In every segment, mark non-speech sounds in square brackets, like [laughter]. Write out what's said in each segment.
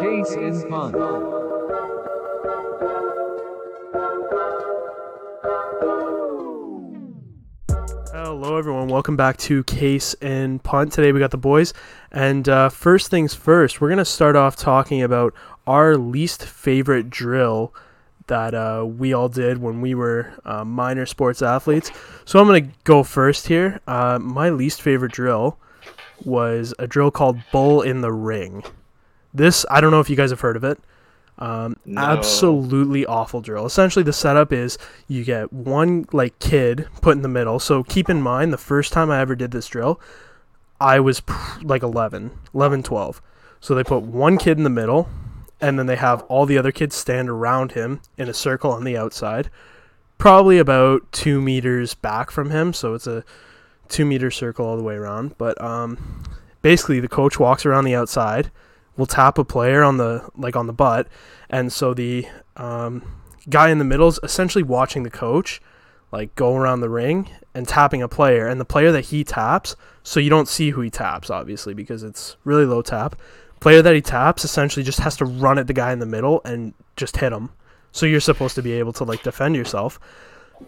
Case in Punt. Hello, everyone. Welcome back to Case and Punt. Today we got the boys. And uh, first things first, we're going to start off talking about our least favorite drill that uh, we all did when we were uh, minor sports athletes. So I'm going to go first here. Uh, my least favorite drill was a drill called Bull in the Ring. This, I don't know if you guys have heard of it. Um, No. Absolutely awful drill. Essentially, the setup is you get one like kid put in the middle. So keep in mind, the first time I ever did this drill, I was pr- like 11, 11, 12. So they put one kid in the middle, and then they have all the other kids stand around him in a circle on the outside, probably about two meters back from him. So it's a two meter circle all the way around. But um, basically, the coach walks around the outside will tap a player on the like on the butt, and so the um, guy in the middle is essentially watching the coach like go around the ring and tapping a player, and the player that he taps, so you don't see who he taps obviously because it's really low tap. Player that he taps essentially just has to run at the guy in the middle and just hit him. So you're supposed to be able to like defend yourself.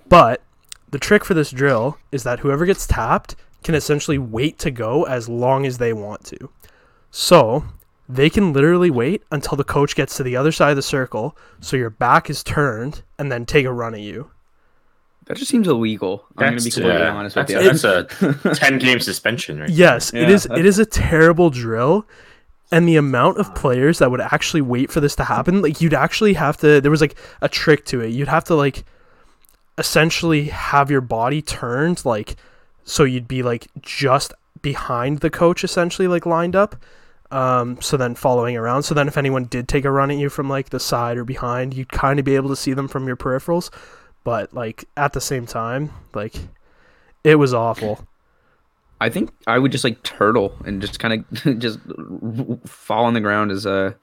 But the trick for this drill is that whoever gets tapped can essentially wait to go as long as they want to. So they can literally wait until the coach gets to the other side of the circle, so your back is turned, and then take a run at you. That just seems illegal. I'm gonna be That's, completely uh, honest with that's, you. that's a [laughs] 10 game suspension, right? Yes, it Yeah, is. It that's- is a terrible drill, and the amount of players that would actually wait for this to happen, like you'd actually have to. There was like a trick to it. You'd have to like essentially have your body turned, like so you'd be like just behind the coach, essentially like lined up. Um, so then following around. So then if anyone did take a run at you from like the side or behind, you'd kind of be able to see them from your peripherals. But like at the same time, like it was awful. I think I would just like turtle and just kind of [laughs] just fall on the ground as a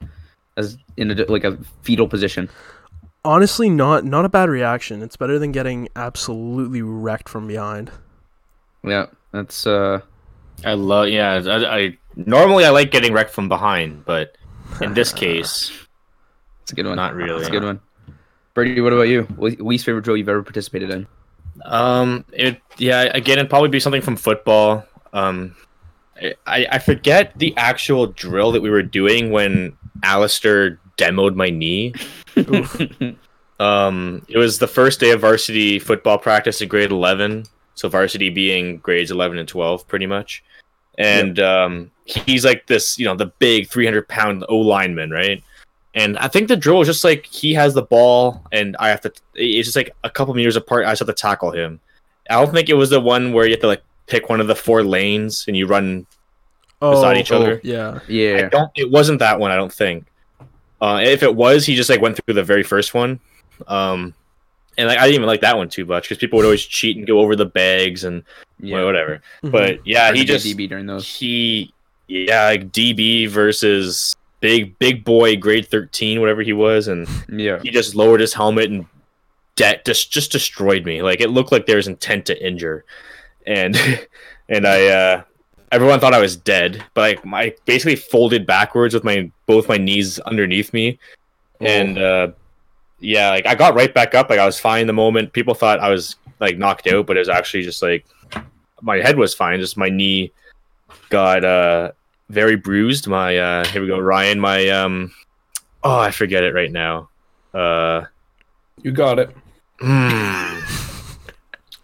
as in a like a fetal position. Honestly not not a bad reaction it's better than getting absolutely wrecked from behind Yeah, that's uh I love, yeah. I, I normally I like getting wrecked from behind, but in this [laughs] case, it's a good one. Not really. It's a good one. Brady, what about you? Least favorite drill you've ever participated in? um, it yeah, again, it'd probably be something from football. Um, I I forget the actual drill that we were doing when Alistair demoed my knee. [laughs] Um, it was the first day of varsity football practice in grade 11. So varsity being grades 11 and 12, pretty much. And um, he's like this, you know, the big 300 pound O lineman, right? And I think the drill was just like he has the ball, and I have to. It's just like a couple meters apart. I just have to tackle him. I don't think it was the one where you have to like pick one of the four lanes and you run beside each other. yeah I Yeah. don't. It wasn't that one. I don't think. Uh, if it was, he just like went through the very first one. Um, and like I didn't even like that one too much because people would always cheat and go over the bags and Yeah. whatever. Mhm. But yeah, Hard he just DB during those. he yeah like DB versus big big boy grade thirteen whatever he was, and Yeah. he just lowered his helmet and de- just just destroyed me. Like it looked like there was intent to injure, and [laughs] and I uh, everyone thought I was dead, but like my basically folded backwards with my both my knees underneath me, and uh, yeah, like I got right back up. Like I was fine the moment. People thought I was like knocked out, but it was actually just like my head was fine. Just my knee got uh very bruised. My uh here we go, Ryan. My um oh I forget it right now. Uh You got it. Hmm.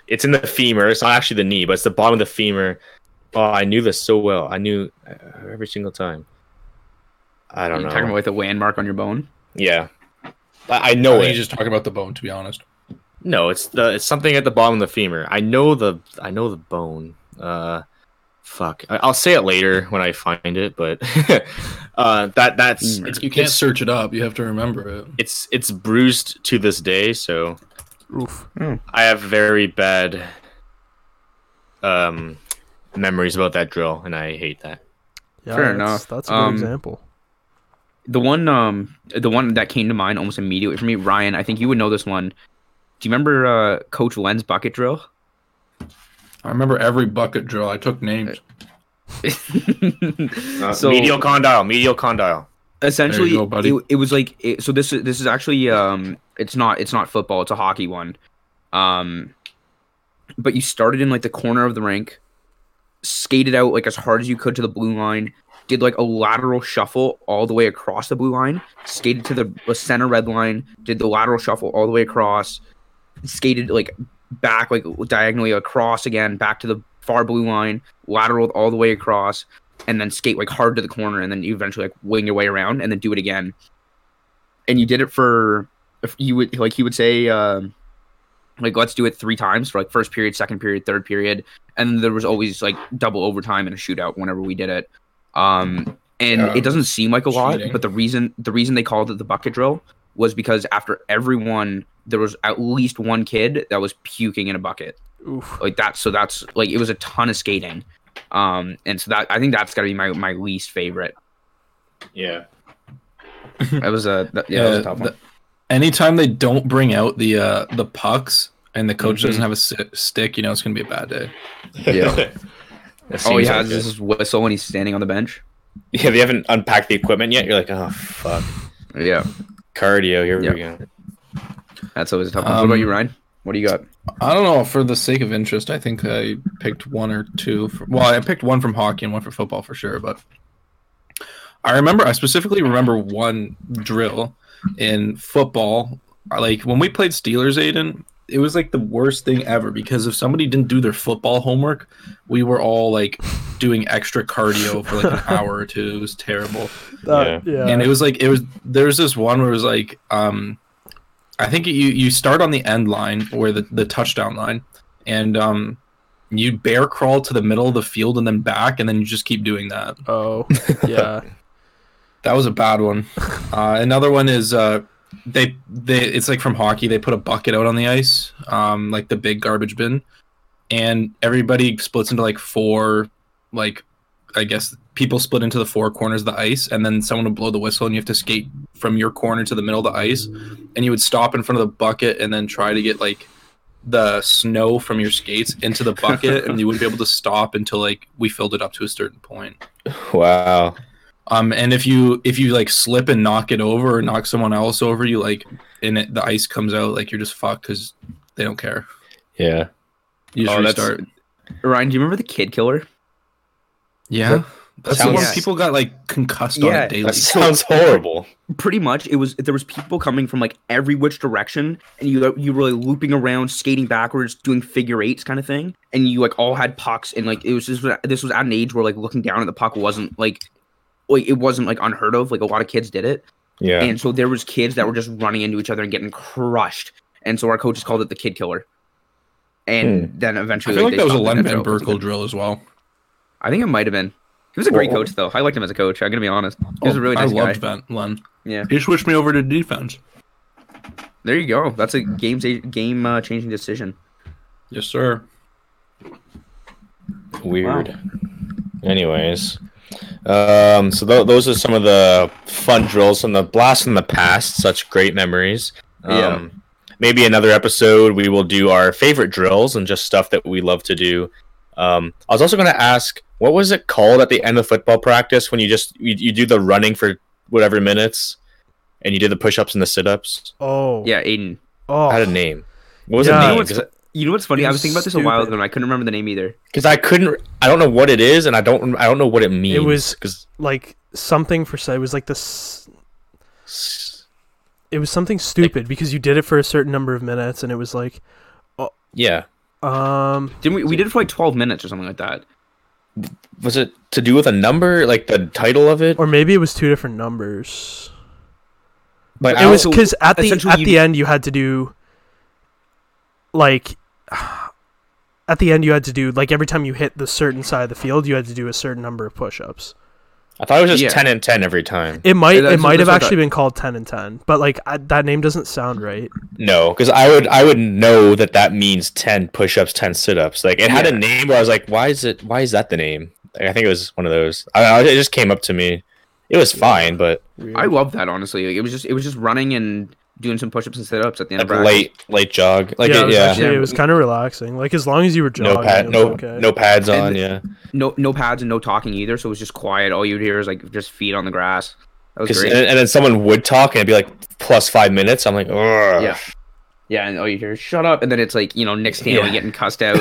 it's in the femur. It's not actually the knee, but it's the bottom of the femur. Oh, I knew this so well. I knew uh, every single time. I don't You're know. talking about like the landmark on your bone. yeah, I, I I know think it. he's just talking about the bone, to be honest. No, it's the it's something at the bottom of the femur. I know the I know the bone. Uh, fuck. I, I'll say it later when I find it, but [laughs] uh, that that's it's, You can't it's, search it up. You have to remember it. it's it's bruised to this day. So Oof. I have very bad um memories about that drill, and I hate that. Yeah, Fair that's, enough. That's a good Um, example. The one, um, the one that came to mind almost immediately for me, Ryan. I think you would know this one. Do you remember uh, Coach Len's bucket drill? I remember every bucket drill. I took names. Uh, [laughs] so medial condyle, medial condyle. essentially go, it, it was like it, so this is this is actually um it's not it's not football it's a hockey one um but you started in like the corner of the rink skated out like as hard as you could to the blue line did like a lateral shuffle all the way across the blue line skated to the, center red line did the lateral shuffle all the way across skated like back like diagonally across again back to the far blue line lateral all the way across and then skate like hard to the corner and then you eventually like wing your way around and then do it again. And you did it for if you would like he would say um like let's do it three times for like first period second period third period and there was always like double overtime and a shootout whenever we did it um and Yeah. it doesn't seem like a lot Cheating. but the reason the reason they called it the bucket drill was because after everyone there was at least one kid that was puking in a bucket Oof. like that so that's like it was a ton of skating um and so that i think that's got to be my my least favorite Yeah. that was a that, yeah, that was a tough the- one anytime they don't bring out the uh the pucks and the coach Mm-hmm. doesn't have a si- stick, you know it's gonna be a bad day. Yeah. [laughs] That oh seems yeah like this it. is whistle when he's standing on the bench yeah, they haven't unpacked the equipment yet. You're like, oh fuck, yeah cardio. Here Yeah. we go. that's always a tough one what about Um, you ryan what do you got I don't know. For the sake of interest, I think I picked one or two. For, well, I picked one from hockey and one for football for sure. But I remember, I specifically remember one drill in football. Like when we played Steelers, Aiden, it was like the worst thing ever because if somebody didn't do their football homework, we were all like doing extra cardio for like an hour or two. It was terrible That- yeah. and it was like it was there was this one where it was like um i think you you start on the end line where the, the touchdown line and um you bear crawl to the middle of the field and then back and then you just keep doing that oh, [laughs] yeah. That was a bad one. Uh another one is uh they they it's like from hockey they put a bucket out on the ice um like the big garbage bin. And everybody splits into like four like i guess people split into the four corners of the ice and then someone would blow the whistle and you have to skate from your corner to the middle of the ice. And you would stop in front of the bucket and then try to get like the snow from your skates into the bucket and you wouldn't be able to stop until like we filled it up to a certain point. [laughs] Wow. Um, and if you if you like slip and knock it over or knock someone else over, you like and it, the ice comes out, like you're just fucked because they don't care. Yeah. You just Oh, that's- restart. ryan do you remember the kid killer Yeah, that's the one Yeah. people got like concussed on Yeah, it daily. That sounds horrible. pretty much it was there was people coming from like every which direction and you you were like looping around skating backwards doing figure eights kind of thing and you like all had pucks and like it was this was, this was at an age where like looking down at the puck wasn't like like it wasn't like unheard of like a lot of kids did it. Yeah. and so there was kids that were just running into each other and getting crushed. And so our coaches called it the kid killer. And then eventually, I feel like they that was a stopped Len and Van Burkle drill as well. I think it might have been. He was a great Well- coach though. I liked him as a coach. I'm gonna be honest. He was a really Oh, I nice guy. Loved Van Len. Yeah. he switched me over to defense. there you go. That's a game game uh, changing decision. Yes, sir. Weird. Anyways, um, so th- those are some of the fun drills from the blast from the past. Such great memories. Um, Yeah. Maybe another episode we will do our favorite drills and just stuff that we love to do. Um, I was also going to ask, what was it called at the end of football practice when you just you, you do the running for whatever minutes, and you did the push-ups and the sit-ups? Oh. Yeah, Aiden. Oh. I had a name. What was Yeah. the You know what's- Because You know what's funny? I was was thinking about this a while ago and I couldn't remember the name either. Because I couldn't. I don't know what it is, and I don't. I don't know what it means. It was- because like something for say it was like this it was something stupid because you did it for a certain number of minutes and it was like oh, yeah. um Didn't we? We did it for like twelve minutes or something like that. was it to do with a number like the title of it or maybe it was two different numbers but it was because at the at you- the end you had to do like [sighs] at the end you had to do like every time you hit the certain side of the field you had to do a certain number of push-ups. I thought it was just Yeah. 10 and 10 every time. It might Yeah, it might have that's what actually been called 10 and 10 but like I, that name doesn't sound right. No because i would i would know that that means 10 push-ups 10 sit-ups. Like it had a name where i was like why is it why is that the name? Like, i think it was one of those. I, I, it just came up to me. It was fine but I love that honestly. Like, it was just it was just running and doing some push-ups and sit-ups at the end like of practice. late late jog. Like yeah, yeah, it was, yeah. Actually, Yeah. it was kind of relaxing. Like as long as you were jogging, no pad, no okay. no pads on. And- yeah, No, no pads and no talking either. So it was just quiet. All you'd hear is like just feet on the grass. That was 'Cause- great. and, and then someone would talk and it'd be like plus five minutes. I'm like, Ugh. Yeah. Yeah, and all you hear is "shut up," and then it's like you know Nick Stanley Yeah. getting cussed [laughs] out.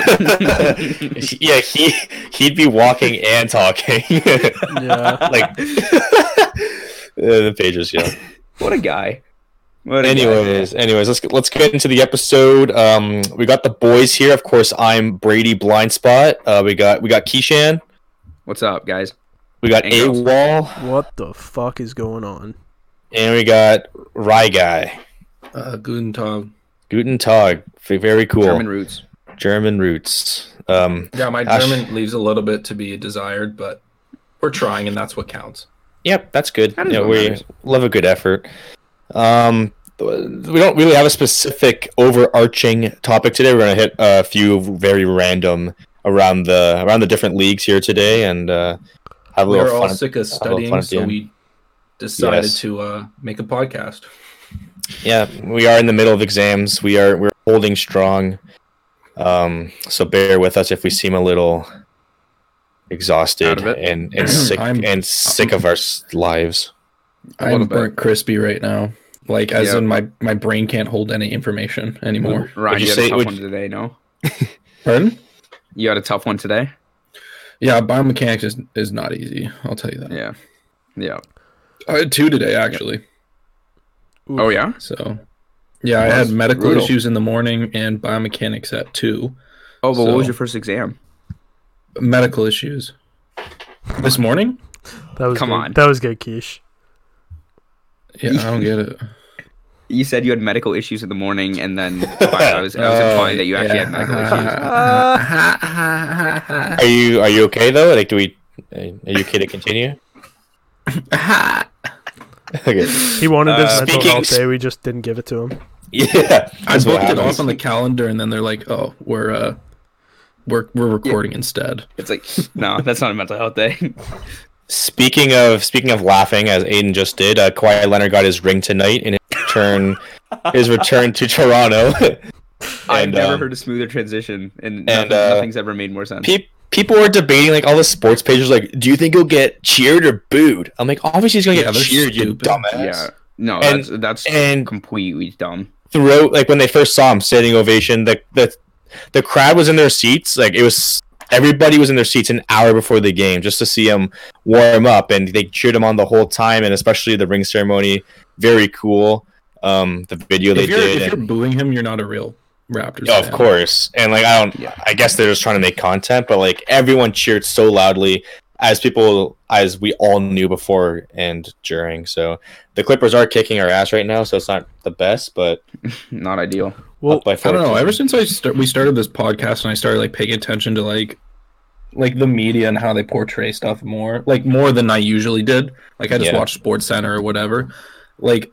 yeah, he he'd be walking and talking. Yeah. [laughs] like [laughs] the pages, yeah. what a guy! What guy. Anyways, anyways, let's get, let's get into the episode. Um, we got the boys here. Of course, I'm Brady Blind Spot. Uh, we got we got Keishan. what's up, guys? We got A Wall. What the fuck is going on? and we got Rye Guy. Uh, Guten Tag. Guten Tag. Very cool. German roots. German roots. Um, Yeah, my Ash- German leaves a little bit to be desired, but we're trying, and that's what counts. Yep, that's good. That is Yeah, what we matters. love a good effort. Um, we don't really have a specific overarching topic today. We're gonna hit a few very random around the around the different leagues here today, and uh, have a We little were all fun. sick of studying, so we decided Yes. to uh, make a podcast. Yeah, we are in the middle of exams. We are we're holding strong. Um, so bear with us if we seem a little exhausted Out of it. and and sick [clears throat] I'm- and sick of our lives. A little I'm bit. burnt crispy right now. Like, as Yeah. in my my brain can't hold any information anymore. Ryan, you you, say- had a tough would one you- today. No, [laughs] Pardon? you had a tough one today. Yeah, biomechanics is, is not easy. I'll tell you that. Yeah, yeah. I had two today actually. Oof. Oh yeah. So, yeah, I had medical brutal. issues in the morning and biomechanics at two. Oh, but what was your first exam? Medical issues. This morning? That was Come good. on. That was good, Quiche. Yeah, I don't get it. You said you had medical issues in the morning, and then [laughs] I was, I was Oh, implying that you actually had medical [laughs] issues. [laughs] Are you are you okay though? Like, do we? Are you okay to continue? okay. He wanted his Uh, mental speaking- health day. We just didn't give it to him. Yeah, I booked it off on the calendar, and then they're like, "Oh, we're uh, we're we're recording instead." It's like no, that's not a mental health day. Speaking of speaking of laughing, as Aiden just did, uh, Kawhi Leonard got his ring tonight in his return his return to Toronto. [laughs] I've never um, heard a smoother transition, and, and, nothing, uh, nothing's ever made more sense. Pe- people were debating like all the sports pages like, do you think he'll get cheered or booed? I'm like, obviously he's gonna Yeah, get cheered, you stupid. dumbass. yeah, no, And- that's that's and- completely dumb. Throughout, like when they first saw him standing ovation, the the the crowd was in their seats. Like it was everybody was in their seats an hour before the game just to see him warm up, and they cheered him on the whole time, and especially the ring ceremony. Very cool. Um, the video they If you're did. if and- you're booing him, you're not a real Raptors. Yeah, of course. And like I don't Yeah. I guess they're just trying to make content, but like everyone cheered so loudly as people as we all knew before and during. So the Clippers are kicking our ass right now, so it's not the best, but [laughs] Not ideal. Well, up by I don't know. Ever since I start, we started this podcast, and I started like paying attention to like like the media and how they portray stuff more, like more than I usually did. Like I just Yeah. watch Sports Center or whatever. Like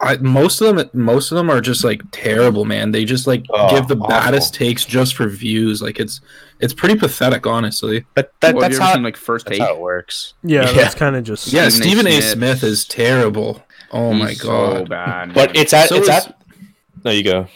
I most of them most of them are just like terrible, man. They just like Oh, give the awful. baddest takes just for views. Like it's it's pretty pathetic, honestly. but that, What, have that's how seen like first that's take? how it works. yeah, Yeah. that's kind of just Yeah, Stephen A. Stephen A. Smith. Smith is terrible. Oh my god. so bad. But it's at So it's is- at [laughs] No, you go.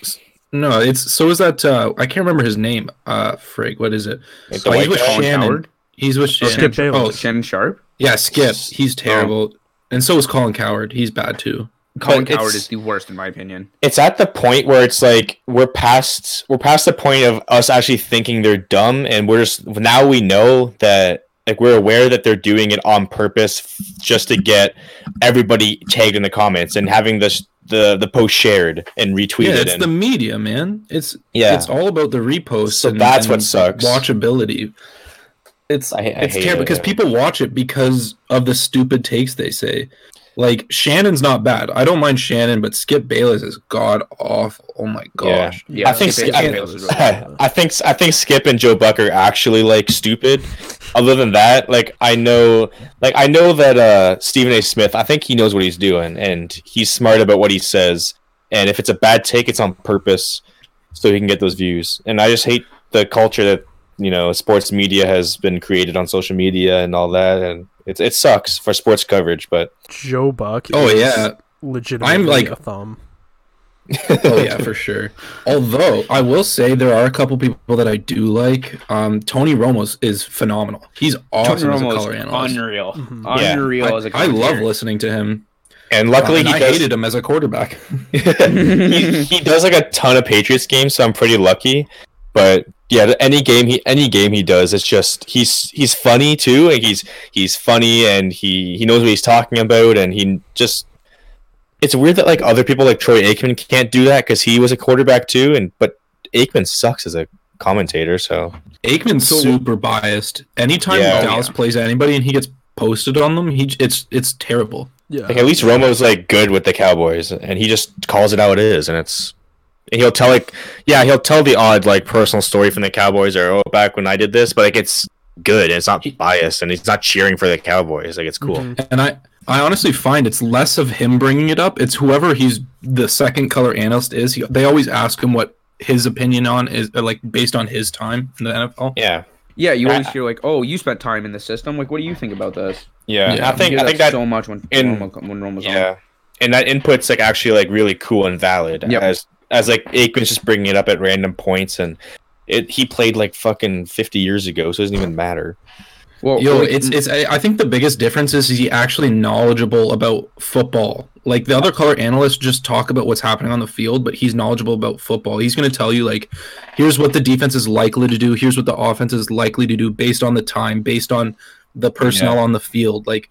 No, it's so is that uh I can't remember his name. Uh frig, what is it? Like Oh, he's with guy? Colin Shannon. Cowherd? He's with Oh, Shannon. Skip Bayless. Oh, Shannon Sharpe. Yeah, Skip. He's Oh. terrible. And so is Colin Cowherd. He's bad too. Colin it's- Cowherd is the worst in my opinion. it's at the point where it's like we're past we're past the point of us actually thinking they're dumb and we're just now we know that like we're aware that they're doing it on purpose f- just to get everybody tagged in the comments and having this the the post shared and retweeted Yeah, it's and the media, man. It's yeah it's all about the reposts. So and, that's and what sucks. Watchability. It's I, I it's hate terrible it. because people watch it because of the stupid takes they say. Like Shannon's not bad. I don't mind Shannon, but Skip Bayless is god awful. Oh my gosh. Yeah, yeah I think Skip I, Bayless is. [laughs] I think I think Skip and Joe Buck are actually like stupid. Other than that, like I know, like I know that uh Stephen A. Smith. I think he knows what he's doing, and he's smart about what he says. And if it's a bad take, it's on purpose, so he can get those views. And I just hate the culture that you know sports media has been created on social media and all that. And it it sucks for sports coverage, but Joe Buck. Oh is yeah. legitimately I'm, like- a thumb. [laughs] oh yeah, for sure. Although I will say there are a couple people that I do like. Um, Tony Romo's is phenomenal. He's awesome as a Romo color analyst. unreal, Mhm. Yeah. unreal as a I, I love listening to him. And luckily, and he I does, hated him as a quarterback. [laughs] [laughs] he, he does like a ton of Patriots games, so I'm pretty lucky. But yeah, any game he any game he does, it's just he's he's funny too. Like he's he's funny and he he knows what he's talking about, and he just it's weird that like other people like Troy Aikman can't do that because he was a quarterback too, and but Aikman sucks as a commentator. So Aikman's So- super biased. Anytime Yeah. Dallas plays anybody and he gets posted on them, he it's it's terrible. Yeah. like at least Romo's like good with the Cowboys, and he just calls it how it is, and it's and he'll tell like yeah he'll tell the odd like personal story from the Cowboys or oh back when I did this, but like it's good and it's not biased and he's not cheering for the Cowboys. Like it's cool. Mhm. And I I honestly find it's less of him bringing it up. It's whoever he's the second color analyst is. He, they always ask him what his opinion on is uh, like based on his time in the NFL. Yeah, Yeah, you always hear like, "Oh, you spent time in the system. Like, what do you think about this?" yeah. Yeah. I think I think that so much when in- Romo, when Romo's on. yeah, and that input's like actually like really cool and valid. Yep. As as like Aikman's just bringing it up at random points and. It, he played like fucking 50 years ago, so it doesn't even matter. Well, Yo, like, it's it's. I I think the biggest difference is he actually knowledgeable about football. Like the other color analysts just talk about what's happening on the field, but he's knowledgeable about football. He's going to tell you like, here's what the defense is likely to do. Here's what the offense is likely to do based on the time, based on the personnel on the field. Like,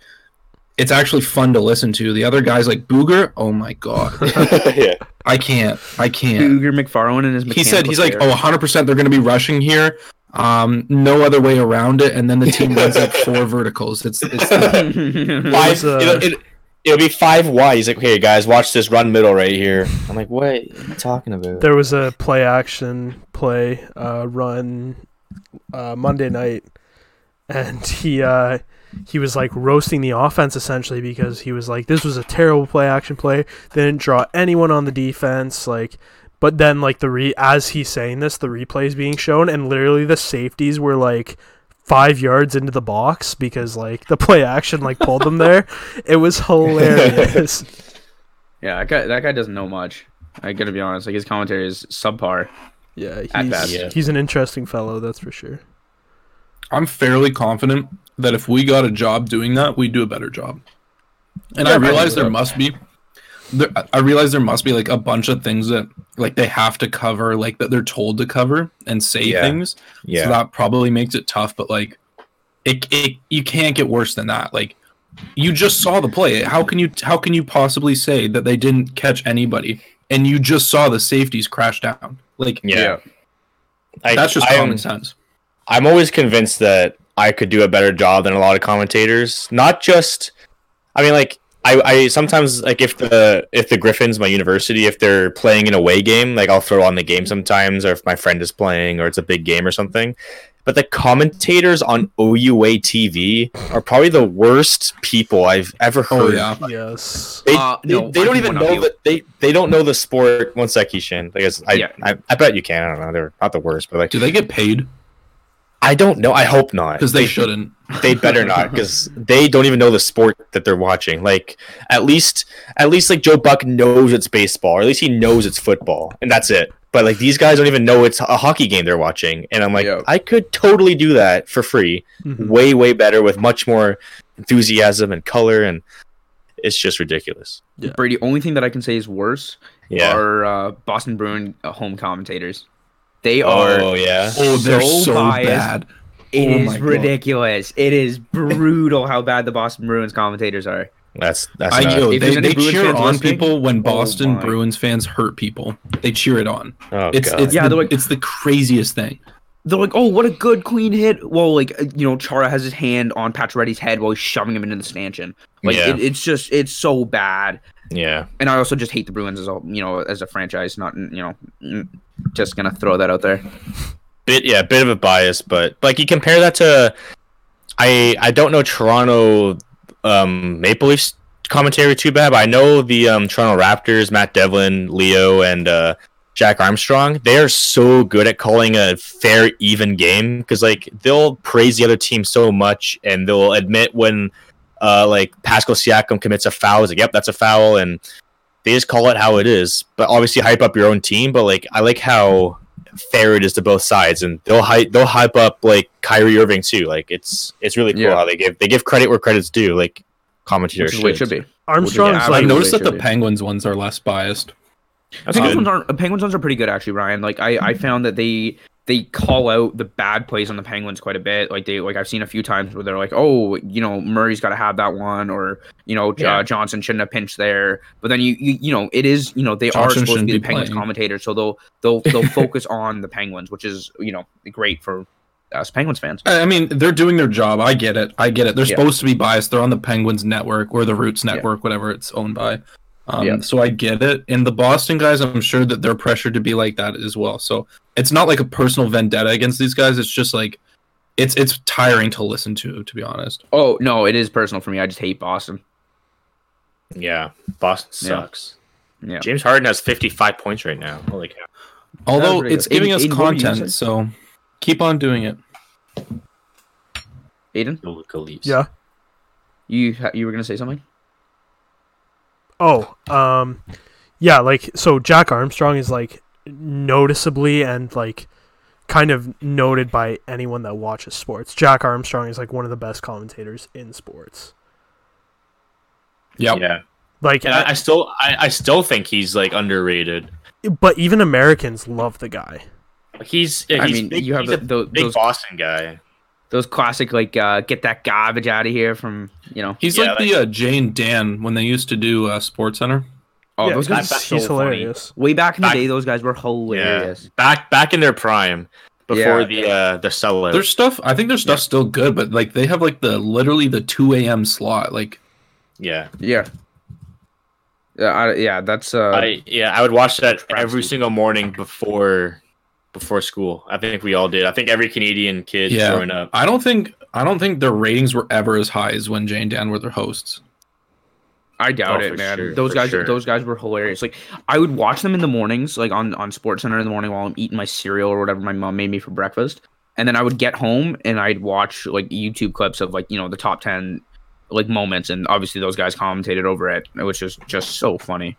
it's actually fun to listen to. The other guys like Booger, oh my god, [laughs] yeah. I can't, I can't. Booger McFarland and his. He said mechanical he's like, stare. oh, 100 percent they're going to be rushing here. Um, no other way around it, and then the team runs up [laughs] four verticals. It's it's [laughs] Five, uh, it'll, it, it'll be five wide. He's like, "Hey guys, watch this run middle right here." I'm like, "What are you talking about?" There was a play action play uh, run uh, Monday night, and he uh, he was like roasting the offense essentially because he was like, "This was a terrible play action play. They didn't draw anyone on the defense." Like, but then like the re as he's saying this, the replay is being shown, and literally the safeties were like five yards into the box because like the play action like pulled them there. It was [laughs] hilarious. Yeah, that guy, that guy doesn't know much. I gotta be honest. Like his commentary is subpar. Yeah, At best. he's Yeah. he's an interesting fellow, that's for sure. I'm fairly confident that if we got a job doing that, we'd do a better job. And Yeah, I realize there must be, there, I realize there must be like a bunch of things that like they have to cover, like that they're told to cover and say Yeah. things. yeah, So that probably makes it tough. But like, it, it you can't get worse than that. Like, you just saw the play. How can you how can you possibly say that they didn't catch anybody? And you just saw the safeties crash down. Like, yeah. I, that's just I am- common sense. I'm always convinced that I could do a better job than a lot of commentators. Not just, I mean, like I, I sometimes like if the if the Gryphons, my university, if they're playing an away game, like I'll throw on the game sometimes, or if my friend is playing, or it's a big game or something. But the commentators on OUA TV are probably the worst people I've ever heard. Oh heard. yeah. Yes. They, Uh, they, no, they don't even know that they they don't know the sport. One sec, Keishan. I guess I, Yeah. I I bet you can. I don't know. They're not the worst, but like Do they get paid? I don't know. I hope not Because they shouldn't. [laughs] they better not because they don't even know the sport that they're watching like at least at least like joe buck knows it's baseball or at least he knows it's football and that's it but like these guys don't even know it's a hockey game they're watching and i'm like Yeah. i could totally do that for free Mhm. way way better with much more enthusiasm and color and it's just ridiculous Yeah. Brady. Only thing that I can say is worse yeah are uh, Boston Bruin uh, home commentators. They oh, are. oh yeah Oh, they're so so, bad. It Oh is my God. ridiculous. It is [laughs] brutal how bad the Boston Bruins commentators are. that's that's I not- yo, If they, they cheer on listening- people when Oh Boston my. Bruins fans hurt people. They cheer it on. oh It's God. it's Yeah, the, they're like- it's the craziest thing. They're like, "Oh, what a good clean hit!" Well, like uh, you know, Chara has his hand on Pacioretty's head while he's shoving him into the stanchion. Like Yeah. it, it's just it's so bad. yeah And I also just hate the Bruins as a you know as a franchise. Not you know, just gonna throw that out there. bit yeah bit of a bias but like you compare that to i i don't know toronto um maple leafs commentary too bad but i know the um toronto raptors matt devlin leo and uh jack armstrong they are so good at calling a fair even game because like they'll praise the other team so much and they'll admit when uh like pascal siakam commits a foul it's like yep that's a foul and they just call it how it is. But obviously hype up your own team. But like I like how fair it is to both sides, and they'll hype they'll hype up like Kyrie Irving too. Like it's it's really cool Yeah. how they give they give credit where credit's due. Like commentators Which is what it should be. Armstrong's Yeah, I've like noticed that the be. Penguins ones are less biased. That's Penguins good. ones are Penguins ones are pretty good actually, Ryan. Like I, I found that they they call out the bad plays on the Penguins quite a bit. Like they like I've seen a few times where they're like, oh, you know, Murray's got to have that one, or you know, Yeah. uh, Johnson shouldn't have pinched there. But then you, you you know, it is you know they Johnson are supposed to shouldn't be the Penguins playing. commentators, so they'll they'll they'll [laughs] focus on the Penguins, which is you know great for us Penguins fans. I mean, they're doing their job. I get it. I get it. They're Yeah. supposed to be biased. They're on the Penguins network or the Roots Yeah. network, whatever it's owned by. Um, Yeah. So I get it. And the Boston guys, I'm sure that they're pressured to be like that as well. So it's not like a personal vendetta against these guys. It's just like it's it's tiring to listen to, to be honest. Oh no, it is personal for me. I just hate Boston. Yeah, Boston sucks. Yeah. James Harden has 55 points right now. Holy cow. Although it's good. giving Aiden- us Aiden, what were you gonna content, so keep on doing it. Aiden, The Luka leaves. yeah. you you were gonna say something? Oh, um, yeah, like so Jack Armstrong is like noticeably and like kind of noted by anyone that watches sports. Jack Armstrong is like one of the best commentators in sports. Yep. Yeah. Like, And I, I still I, I still think he's like underrated. but even Americans love the guy. Like, He's yeah, I mean, big, you have he's the, a big those Boston guy. Those classic like uh, get that garbage out of here from you know. He's Yeah, like the uh, Jane Dan when they used to do uh, Sports Center. Oh, Yeah, those guys he's, so he's funny. hilarious. Way back in the Back- day, those guys were hilarious. Yeah, Back back in their prime before Yeah. the uh the sellout. Their stuff, I think their stuff's still good, but like they have like the literally the two a.m. slot. Like yeah. Yeah. Yeah, I, yeah, that's uh, I yeah, I would watch that every single morning before before school. I think we all did. I think every Canadian kid Yeah. growing up. I don't think I don't think their ratings were ever as high as when Jane Dan were their hosts. I doubt Oh, it, man. sure, those for guys, sure. those guys were hilarious. Like, I would watch them in the mornings, like on on Sports Center in the morning while I'm eating my cereal or whatever my mom made me for breakfast, and then I would get home and I'd watch like YouTube clips of like you know the top ten like moments, and obviously those guys commentated over it, which is just so funny.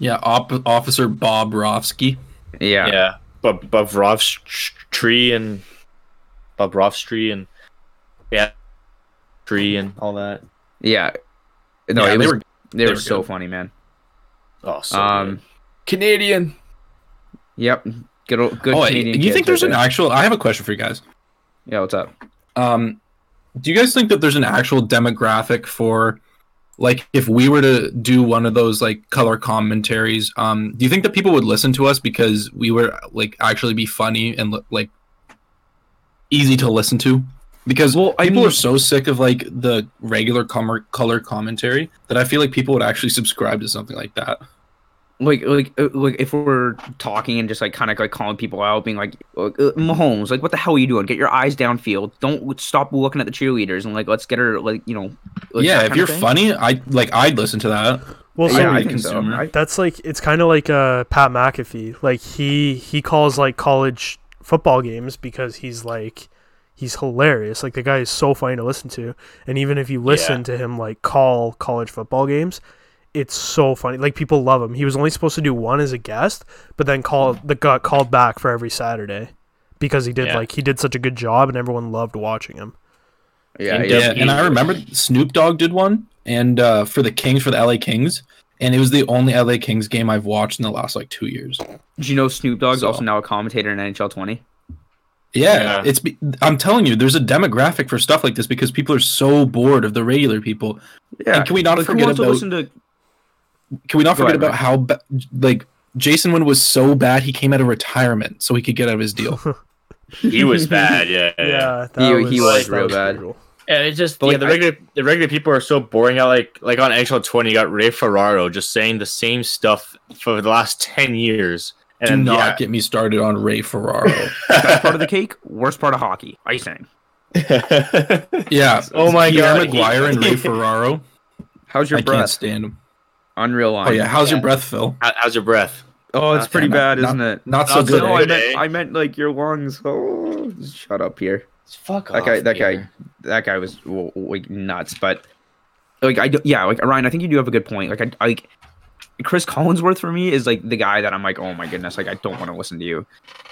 Yeah, Op- Officer Bob Rofsky. Yeah, Yeah. But Bobrov's tree and Bobrov's tree and yeah, tree and all that. yeah. No, Yeah, it they were- they, they were were so good. funny, man. Oh, so um, good. Canadian. yep, good, old- good oh, Canadian. you think there's right an there. actual? I have a question for you guys. Yeah, what's up? Um, do you guys think that there's an actual demographic for, like, if we were to do one of those like color commentaries? Um, do you think that people would listen to us because we were like actually be funny and like easy to listen to? Because Well, I people mean- are so sick of like the regular com- color commentary that I feel like people would actually subscribe to something like that. Like like uh, like if we're talking and just like kind of like calling people out being like uh, uh, Mahomes like what the hell are you doing get your eyes downfield don't stop looking at the cheerleaders and like let's get her like you know like, yeah, if you're funny, I like I'd listen to that. Well, so yeah, I Sorry, think so. consumer. That's like it's kind of like uh, Pat McAfee. Like he he calls like college football games because he's like he's hilarious. Like the guy is so funny to listen to, and even if you listen Yeah. to him like call college football games, it's so funny. Like people love him. He was only supposed to do one as a guest, but then called the got called back for every Saturday because he did Yeah. like he did such a good job and everyone loved watching him. yeah, And yeah. Yeah, and I remember Snoop Dogg did one, and uh, for the Kings, for the LA Kings, and it was the only LA Kings game I've watched in the last like two years. Did you know Snoop Dogg's So- also now a commentator in NHL 20 Yeah, Yeah. it's. I'm telling you, there's a demographic for stuff like this because people are so bored of the regular people. yeah And can we not like, who forget wants to about? listen to Can we not Go forget ahead, about how ba- like Jason Witten was so bad he came out of retirement so he could get out of his deal. [laughs] He was bad. [laughs] Yeah. Yeah. Yeah, that He- he was that real bad. brutal. And it's just But, yeah, like, the I- regular the regular people are so boring. I like like on NHL twenty, you got Ray Ferraro just saying the same stuff for the last ten years. And Do then, not yeah, get me started on Ray Ferraro. [laughs] best part of the cake worst part of hockey Are you saying? yeah. Oh my Pierre God, McGuire and Ray Ferraro. how's your I can't breath stand him. Unreal line Oh yeah, how's your breath, Phil? How- how's your breath? oh it's Not- pretty not- bad not- isn't it Not so Not so good. no, eh? I meant? I meant like your lungs. Oh, shut up here. Fuck That guy, that guy, that guy was like nuts. But like, I do, yeah, like Ryan, I think you do have a good point. Like, I, I like, Chris Collinsworth for me is like the guy that I'm like, oh my goodness, like I don't want to listen to you.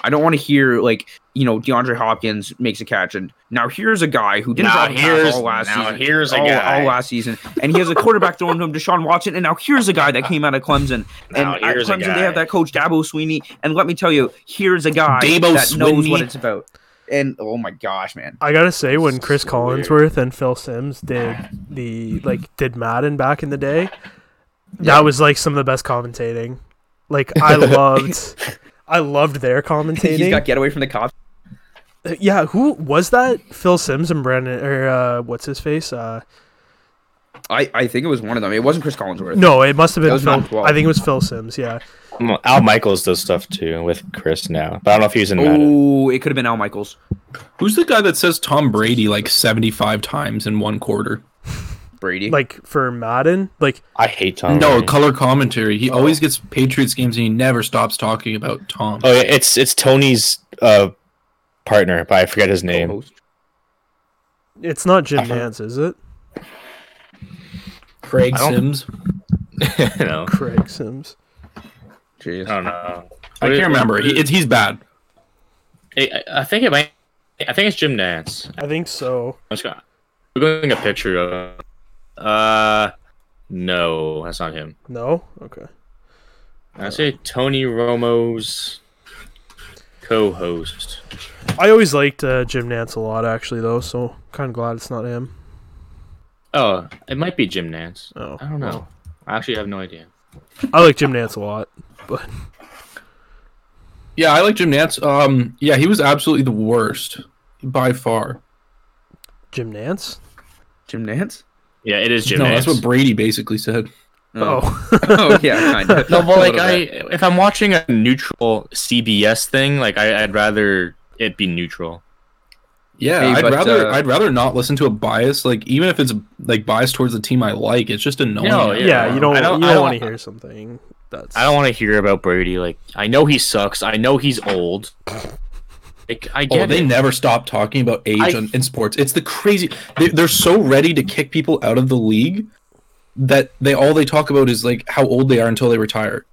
I don't want to hear like you know DeAndre Hopkins makes a catch and now here's a guy who didn't Now drop here's- all last now season. here's a all, guy. all last season, and he has a quarterback throwing to him, Deshaun Watson, and now here's a guy that came out of Clemson. And Now at here's a Clemson, they have that coach Dabo Swinney, and let me tell you, here's a guy Dabo that knows what it's about. And oh my gosh, man, I gotta say, when Chris so weird. Collinsworth and Phil Simms did the like did Madden back in the day, that was like some of the best commentating. Like I [laughs] loved, [laughs] I loved their he's commentating. got get away from the cops. Uh, yeah, who was that? Phil Simms and Brandon or uh, what's his face? Uh, I, I think it was one of them. It wasn't Chris Collinsworth. no, it must have been Phil. I think it was Phil Simms. Yeah, Al Michaels does stuff too with Chris now, but I don't know if he's in Oh, it could have been Al Michaels. Who's the guy that says Tom Brady like 75 times in one quarter? Brady. like for Madden, like I hate Tom. no, Brady. color commentary. He always gets Patriots games and he never stops talking about Tom. Oh, yeah, it's it's Tony's uh partner, but I forget his name. it's not Jim Uh-huh. Nantz, is it? Craig I don't- Sims. [laughs] no, Craig Sims. Jeez. I don't know. I can't remember. He, it's, he's bad. I, I think it might. I think it's Jim Nantz. I think so. I'm just gonna. We're going a picture of. Uh, no, that's not him. No, okay. I say Tony Romo's co-host. I always liked uh, Jim Nantz a lot, actually, though. So kind of glad it's not him. Oh, it might be Jim Nantz. Oh, I don't know. I actually have no idea. I like Jim Nantz a lot, but Yeah, I like Jim Nantz. Um, yeah, he was absolutely the worst by far. Jim Nantz. Jim Nantz? Yeah, it is Jim no, Nantz. that's what Brady basically said. Oh, oh [laughs] yeah, kind of. [laughs] no, but like I, if I'm watching a neutral CBS thing, like I, I'd rather it be neutral. Yeah, Hey, I'd but, rather uh, I'd rather not listen to a bias. Like even if it's like biased towards the team I like, it's just annoying. No, yeah. Yeah, you don't. I don't- you don't don't- want to hear something that's. I don't want to hear about Brady. Like I know he sucks. I know he's old. Like I Oh, get they it. never stop talking about age I- on, in sports. It's the crazy. They, they're so ready to kick people out of the league that they all they talk about is like how old they are until they retire.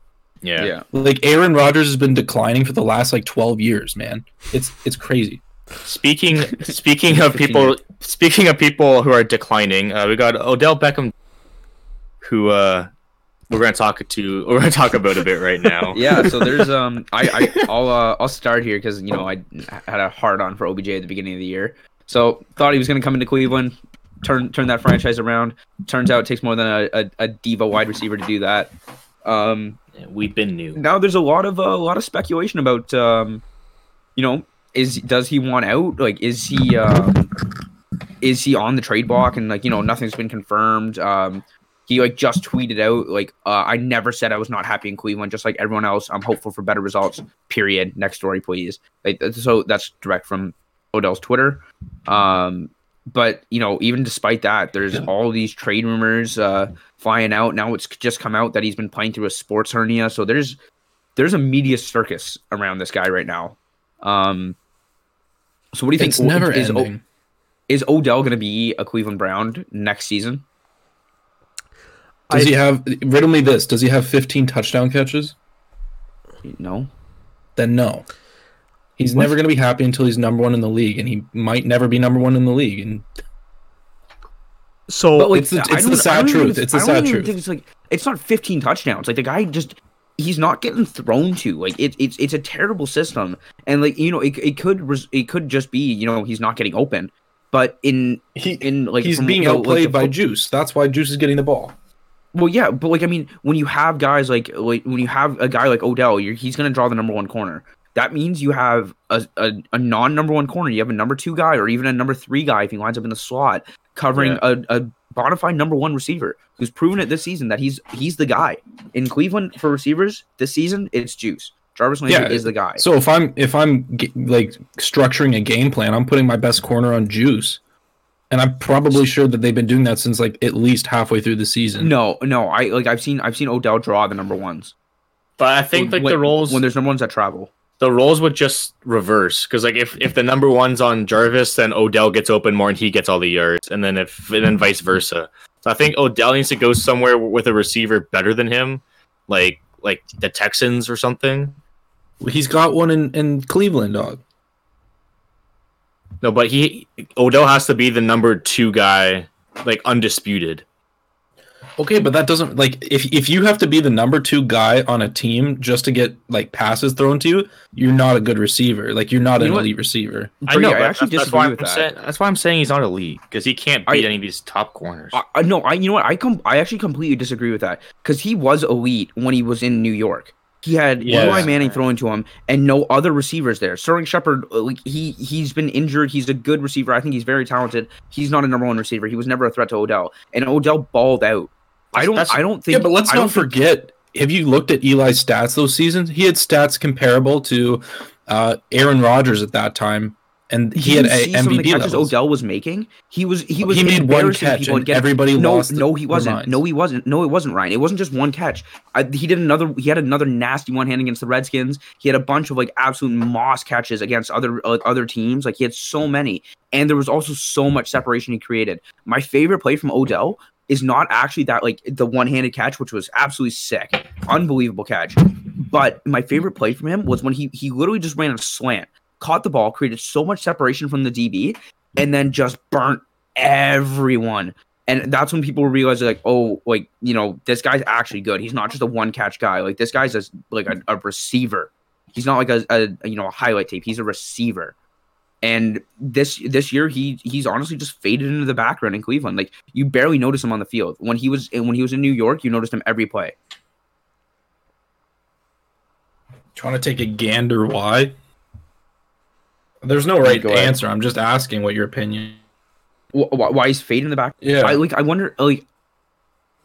yeah. yeah. Like Aaron Rodgers has been declining for the last like twelve years. Man, it's it's crazy. Speaking [laughs] speaking of people speaking of people who are declining, uh, we got Odell Beckham, who uh, we're gonna talk to. We're gonna talk about a bit right now. [laughs] Yeah, so there's um I, I I'll uh, I'll start here because you know I had a hard on for OBJ at the beginning of the year. So thought he was gonna come into Cleveland, turn turn that franchise around. Turns out it takes more than a, a, a diva wide receiver to do that. Um We've been new. now there's a lot of uh, a lot of speculation about um you know is does he want out like is he um is he on the trade block and like you know nothing's been confirmed um he like just tweeted out like uh, i never said i was not happy in cleveland just like everyone else. I'm hopeful for better results period. Next story please. Like so that's direct from odell's twitter. Um but you know even despite that there's all these trade rumors uh flying out. Now it's just come out that he's been playing through a sports hernia. So there's there's a media circus around this guy right now. Um so what do you think It's never is, O- is odell going to be a cleveland brown next season Does I- he have? Riddle me this. Does he have 15 touchdown catches? no Then no. He's What? never going to be happy until he's number one in the league, and he might never be number one in the league. And So But like, It's the- it's the don't- sad don't even- truth. It's the sad truth. think It's like it's not 15 touchdowns. Like the guy just he's not getting thrown to. Like it, it's it's a terrible system. And like you know, it, it could res- it could just be you know he's not getting open. But in he in like he's from, being you know, like, outplayed the by Juice. That's why Juice is getting the ball. Well, yeah, but like I mean, when you have guys like like when you have a guy like Odell, you're, he's going to draw the number one corner. That means you have a, a, a non number one corner. You have a number two guy or even a number three guy if he winds up in the slot covering a, a bona fide number one receiver who's proven it this season that he's he's the guy in Cleveland for receivers this season. It's Juice. Jarvis Landry Yeah, is the guy. So if I'm if I'm g- like structuring a game plan, I'm putting my best corner on Juice, and I'm probably sure that they've been doing that since like at least halfway through the season. No, no, I like I've seen I've seen Odell draw the number ones. But I think like when, the roles when there's number ones that travel. the roles would just reverse because like if if the number one's on Jarvis, then Odell gets open more and he gets all the yards, and then if and then vice versa. So I think Odell needs to go somewhere with a receiver better than him, like like the Texans or something. He's got one in, in Cleveland, dog. No, but he Odell has to be the number two guy, like undisputed. Okay, but that doesn't like if if you have to be the number two guy on a team just to get like passes thrown to you, you're not a good receiver. Like you're not You an know what? elite receiver. I know. I actually that's, that's disagree why with I'm that. saying, that's why I'm saying he's not elite because he can't beat I- any of these top corners. I, I no, I you know what I com- I actually completely disagree with that because he was elite when he was in New York. He had Yes. Eli Manning throwing to him and no other receivers there. Sterling Shepard, uh, like he he's been injured. He's a good receiver. I think he's very talented. He's not a number one receiver. He was never a threat to Odell, and Odell balled out. I don't. That's- I don't think. Yeah, but let's I don't not think- forget. Have you looked at Eli's stats those seasons? He had stats comparable to uh, Aaron Rodgers at that time, and he had a see some of the MVP catches levels. Odell was making. He was he was he made one catch, people and get- everybody no, lost. no, he wasn't. minds. No, he wasn't. No, it wasn't Ryan. It wasn't just one catch. I, he did another. He had another nasty one hand against the Redskins. He had a bunch of like absolute moss catches against other like other teams. Like he had so many, and there was also so much separation he created. My favorite play from Odell is not actually that like the one-handed catch, which was absolutely sick, unbelievable catch. But my favorite play from him was when he he literally just ran a slant, caught the ball, created so much separation from the DB, and then just burnt everyone. And that's when people realize like, oh, like you know, this guy's actually good. He's not just a one catch guy. Like this guy's a, like a, a receiver. He's not like a, a you know a highlight tape. He's a receiver. And this this year he he's honestly just faded into the background in Cleveland. Like you barely notice him on the field. When he was when he was in New York, you noticed him every play. Trying to take a gander why? There's no right answer. I'm just asking what your opinion. Wh- wh- Why is fading in the back? Yeah. I like. I wonder. Like,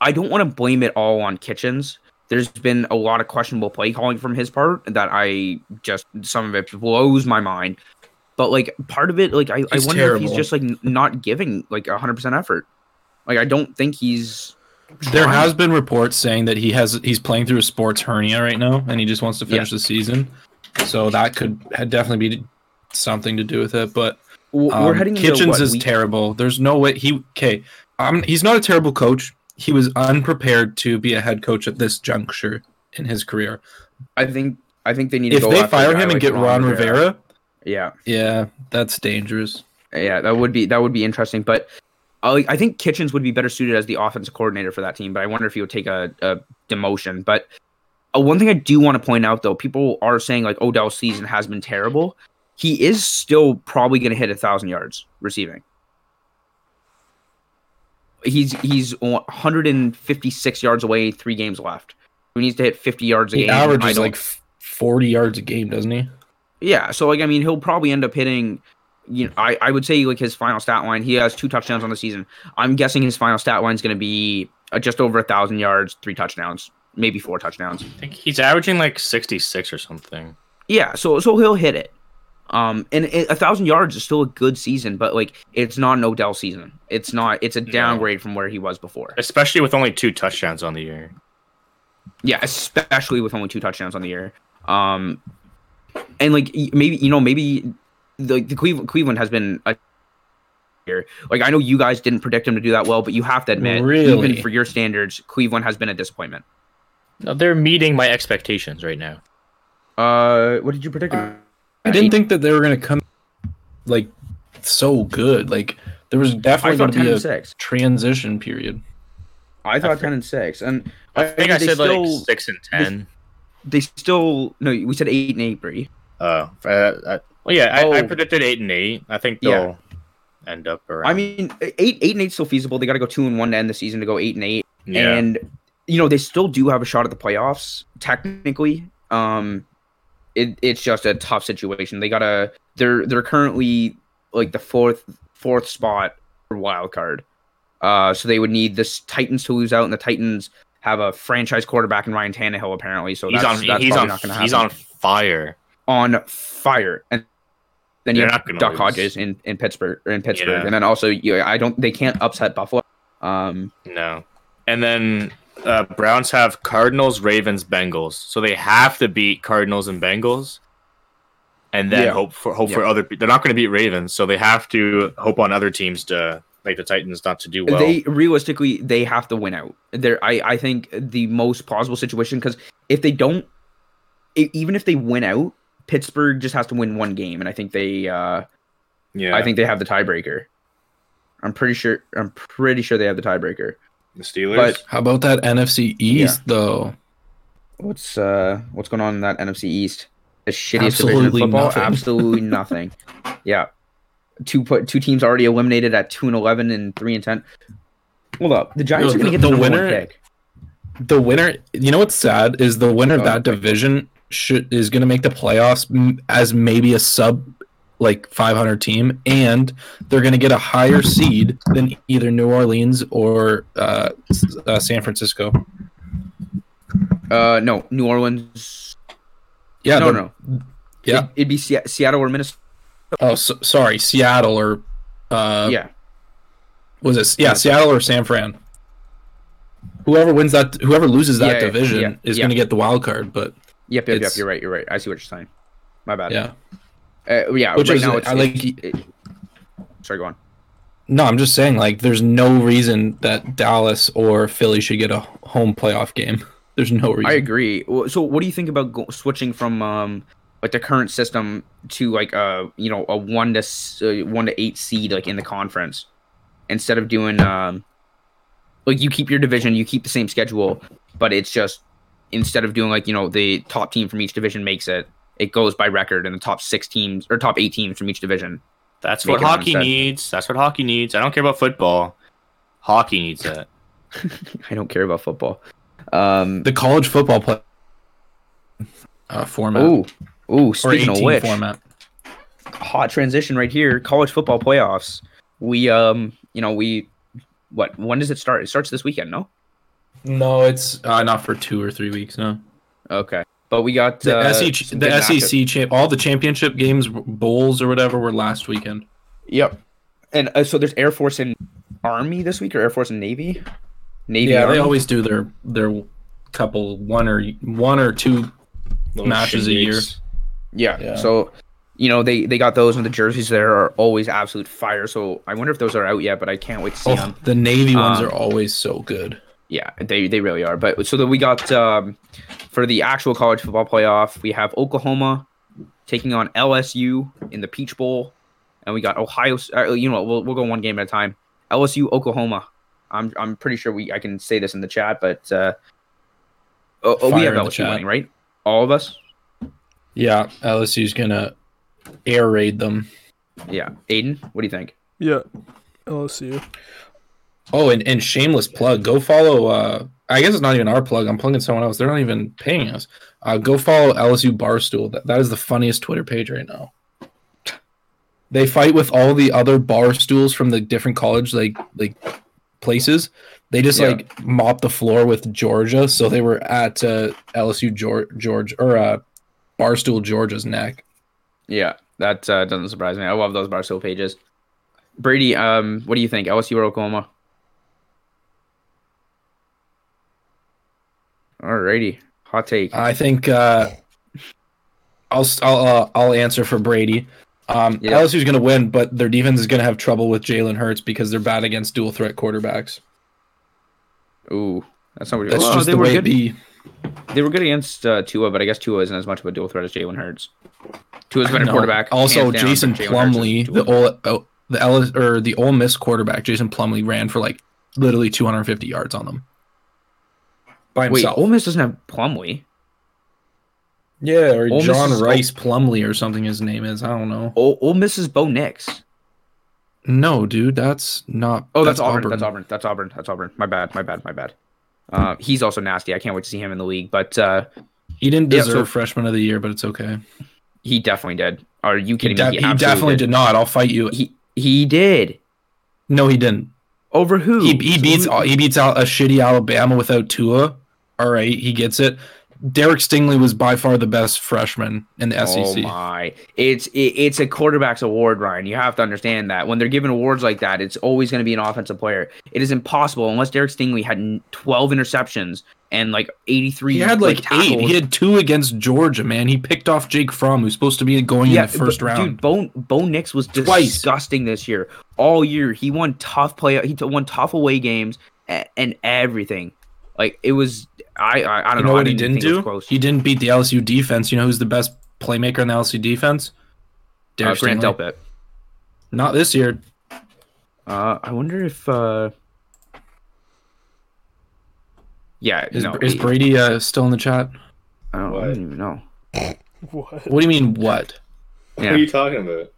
I don't want to blame it all on Kitchens. There's been a lot of questionable play calling from his part that I just some of it blows my mind. But like part of it, like I, I wonder if he's just like not giving like hundred percent effort. Like I don't think he's. There has been reports saying that he has he's playing through a sports hernia right now, and he just wants to finish the season. So that could definitely be something to do with it. But um, We're heading Kitchens is week- terrible. There's no way he. Okay, um, he's not a terrible coach. He was unprepared to be a head coach at this juncture in his career. I think. I think they need to If go they fire him and like get Ron Rivera, Yeah. yeah, that's dangerous. Yeah, that would be that would be interesting. But I, I think Kitchens would be better suited as the offensive coordinator for that team. But I wonder if he would take a, a demotion. But uh, one thing I do want to point out, though, people are saying like Odell's season has been terrible. He is still probably going to hit a thousand yards receiving. He's he's 156 yards away, three games left. He needs to hit 50 yards a He game. I averages like 40 yards a game, doesn't he? yeah, so like I mean, he'll probably end up hitting. You know, I, I would say like his final stat line. He has two touchdowns on the season. I'm guessing his final stat line is going to be uh, just over a thousand yards, three touchdowns, maybe four touchdowns. I think he's averaging like 66 or something. Yeah, so so he'll hit it. Um, and it, a thousand yards is still a good season, but like it's not an Odell season. It's not. It's a No. downgrade from where he was before. Especially with only two touchdowns on the year. Yeah, especially with only two touchdowns on the year. Um, and like maybe you know maybe the the Cleveland, Cleveland has been a year. Like I know you guys didn't predict him to do that well, but you have to admit, Really? even for your standards, Cleveland has been a disappointment. No, they're meeting my expectations right now. Uh, what did you predict? him? I didn't think that they were going to come like so good. Like there was definitely going to be a six. transition period. I thought I ten and six, and I think I they said still, like six and ten. They still no, we said eight and eight, Brady. Oh, uh, uh, well, yeah, I, I Oh. predicted eight and eight. I think they'll end up around. I mean, eight eight and eight still feasible. They got to go two and one to end the season to go eight and eight. yeah. and you know they still do have a shot at the playoffs technically um it, it's just a tough situation they gotta they're they're currently like the fourth fourth spot for wild card uh so they would need this titans to lose out and the titans have a franchise quarterback in ryan Tannehill apparently so he's that's, on. that's he's on. not gonna He's on fire. on fire and then you They're have not gonna Duck lose. Hodges in, in Pittsburgh or in Pittsburgh, Yeah. and then also you, I don't they can't upset Buffalo. Um, No, and then uh, Browns have Cardinals, Ravens, Bengals. So they have to beat Cardinals and Bengals, and then Yeah. hope for hope for other. They're not going to beat Ravens, so they have to hope on other teams to like the Titans not to do well. They realistically they have to win out. There, I I think the most plausible situation because if they don't, e- even if they win out, Pittsburgh just has to win one game, and I think they uh yeah, I think they have the tiebreaker. I'm pretty sure. I'm pretty sure they have the tiebreaker. The Steelers. but- How about that NFC East though? What's uh what's going on in that NFC East? The shittiest division Absolutely football. nothing. Absolutely [laughs] nothing. Yeah, two put two teams already eliminated at two and eleven and three and ten. Hold up, the Giants No, are going to the- get the, the number one winner- pick. The winner, you know what's sad is the winner of Oh, that division should is going to make the playoffs as maybe a sub like 500 team, and they're going to get a higher seed than either New Orleans or uh, uh, San Francisco. Uh, no, New Orleans. Yeah, no, no. yeah. It, would be Se- Seattle or Minnesota. Oh, so, sorry, Seattle or uh, yeah, was it? Yeah, Seattle or San Fran. Whoever wins that, whoever loses that Yeah, division yeah, is yeah. going to get the wild card. But yep, yep, yep. You're right. You're right. I see what you're saying. My bad. yeah, uh, yeah. Which right is- now, it's, I like- it's- it- sorry, go on. no, I'm just saying like there's no reason that Dallas or Philly should get a home playoff game. [laughs] There's no reason. I agree. So, what do you think about go- switching from um like the current system to like a you know a one to uh, one to eight seed like in the conference instead of doing um like you keep your division, you keep the same schedule, but it's just instead of doing like you know the top team from each division makes it, it goes by record, and the top six teams or top eight teams from each division. That's what hockey needs. That's what hockey needs. I don't care about football. Hockey needs that. [laughs] I don't care about football. Um. the college football play uh, format Oh. Oh. or Speaking of which, format. hot transition right here. College football playoffs. We um, you know, we what? When does it start? It starts this weekend, no? No, it's uh, not for two or three weeks. No, Okay, but we got the uh, SEC, the SEC champ, all the championship games, bowls or whatever, were last weekend. Yep. And uh, so there's Air Force and Army this week, or Air Force and Navy. Navy. Yeah, Army? they always do their their couple one or one or two Little Matches a year. Yeah. Yeah. So. You know they, they got those and the jerseys there are always absolute fire. So I wonder if those are out yet, but I can't wait to see Oh, them. the Navy ones Um, are always so good. Yeah, they they really are. But so that we got um, for the actual college football playoff, we have Oklahoma taking on LSU in the Peach Bowl, and we got Ohio. S- Uh, you know, what, we'll we'll go one game at a time. LSU Oklahoma. I'm I'm pretty sure we I can say this in the chat, but uh, oh, oh, we have in the LSU chat. winning, right? All of us. Yeah, LSU's gonna air raid them. Yeah, Aiden, what do you think? Yeah. LSU. Oh, and, and shameless plug. Go follow. Uh, I guess it's not even our plug. I'm plugging someone else. They're not even paying us. Uh, go follow LSU Barstool. That, that is the funniest Twitter page right now. They fight with all the other bar stools from the different college like like places. They just Yeah. like mop the floor with Georgia. So they were at uh, LSU George, George or uh, Barstool Georgia's neck. Yeah, that uh, doesn't surprise me. I love those Barstool pages. Brady, um, what do you think? LSU or Oklahoma? Alrighty, hot take. I think uh, I'll I'll uh, I'll answer for Brady. Um, Yeah. LSU's going to win, but their defense is going to have trouble with Jalen Hurts because they're bad against dual threat quarterbacks. Ooh, that's not what That's well, just they the were way good. it be. They were good against uh, Tua, but I guess Tua isn't as much of a dual threat as Jalen Hurts. Tua's been a No. quarterback. Also, Jason but Jalen Hurts Plumlee, the dual- Ole, oh, the Ellis, or the Ole Miss quarterback, Jason Plumlee ran for like literally 250 yards on them by Wait, himself. Ole Miss doesn't have Plumlee. yeah, or Ole John is- Rhys Plumlee or something. His name is. I don't know. Ole, Ole Miss is Bo Nix. No, dude, that's not. Oh, that's, Auburn. That's Auburn. That's Auburn. That's Auburn. My bad. My bad. My bad. Uh, he's also nasty. I can't wait to see him in the league. But uh, He didn't Yeah, deserve so- freshman of the year, but it's okay. he definitely did. Are you He, kidding de- me? he absolutely definitely did not. I'll fight you. He he did. No, he didn't. Over who? He, he beats Who- he beats out a shitty Alabama without Tua. All right, he gets it. Derek Stingley was by far the best freshman in the Oh SEC. my! It's it, it's a quarterback's award, Ryan. You have to understand that when they're giving awards like that, it's always going to be an offensive player. It is impossible unless Derek Stingley had twelve interceptions and like 83. He had like, eight. He had two against Georgia, man. He picked off Jake Fromm, who's supposed to be going in the first but, round. Dude, Bo Bo Nix was Twice. disgusting this year. All year, he won tough play. He won tough away games and, and everything. Like it was. I I, I don't you know, know I what he didn't didn't think it was do? He didn't beat the LSU defense. You know who's the best playmaker in the LSU defense? uh, Derek Grant Stingley. Delpit. Not this year. Uh, I wonder if. uh Yeah, Is, no, is he- Brady uh, still in the chat? I don't, I don't even know. [laughs] What? What do you mean? What? What Yeah, are you talking about?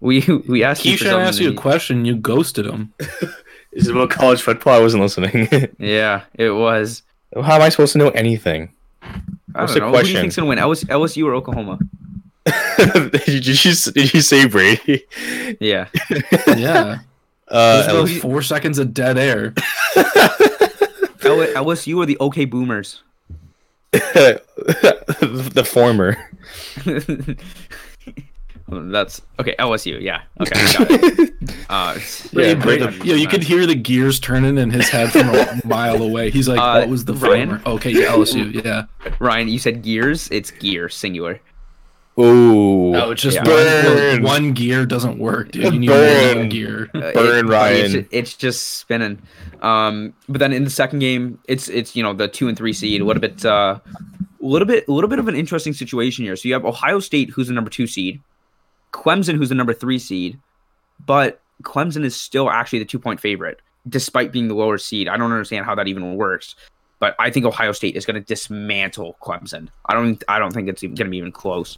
we we asked you Keisha for something asked you a question. You ghosted him. [laughs] Is it about college football? I wasn't listening. [laughs] Yeah, it was. How am I supposed to know anything? I What's don't the know. Who do you question? think's gonna win? LSU, LSU or Oklahoma? [laughs] did, you, did you say Brady? Yeah. Yeah. [laughs] Uh, There's four seconds of dead air. [laughs] L- LSU or the OK Boomers? the former. That's okay. LSU, yeah. Okay, [laughs] got it. Uh, [laughs] Yeah, Yeah, Brady, yeah, you could hear the gears turning in his head from a [laughs] mile away. He's like, Uh, "What was the Ryan? former?" Okay, yeah, LSU. Yeah. Ryan, you said gears. It's gear singular. Ooh. No, it's just Yeah. one, Burn. one gear doesn't work, dude. You need Burn. one gear. Uh, Burn, it- Ryan. It's, it's just spinning. Um, but then in the second game, it's it's you know the two and three seed, a little bit, uh, a little bit, a little bit of an interesting situation here. So you have Ohio State, who's the number two seed, Clemson, who's the number three seed, but Clemson is still actually the two point favorite, despite being the lower seed. I don't understand how that even works. But I think Ohio State is going to dismantle Clemson. I don't. I don't think it's going to be even close.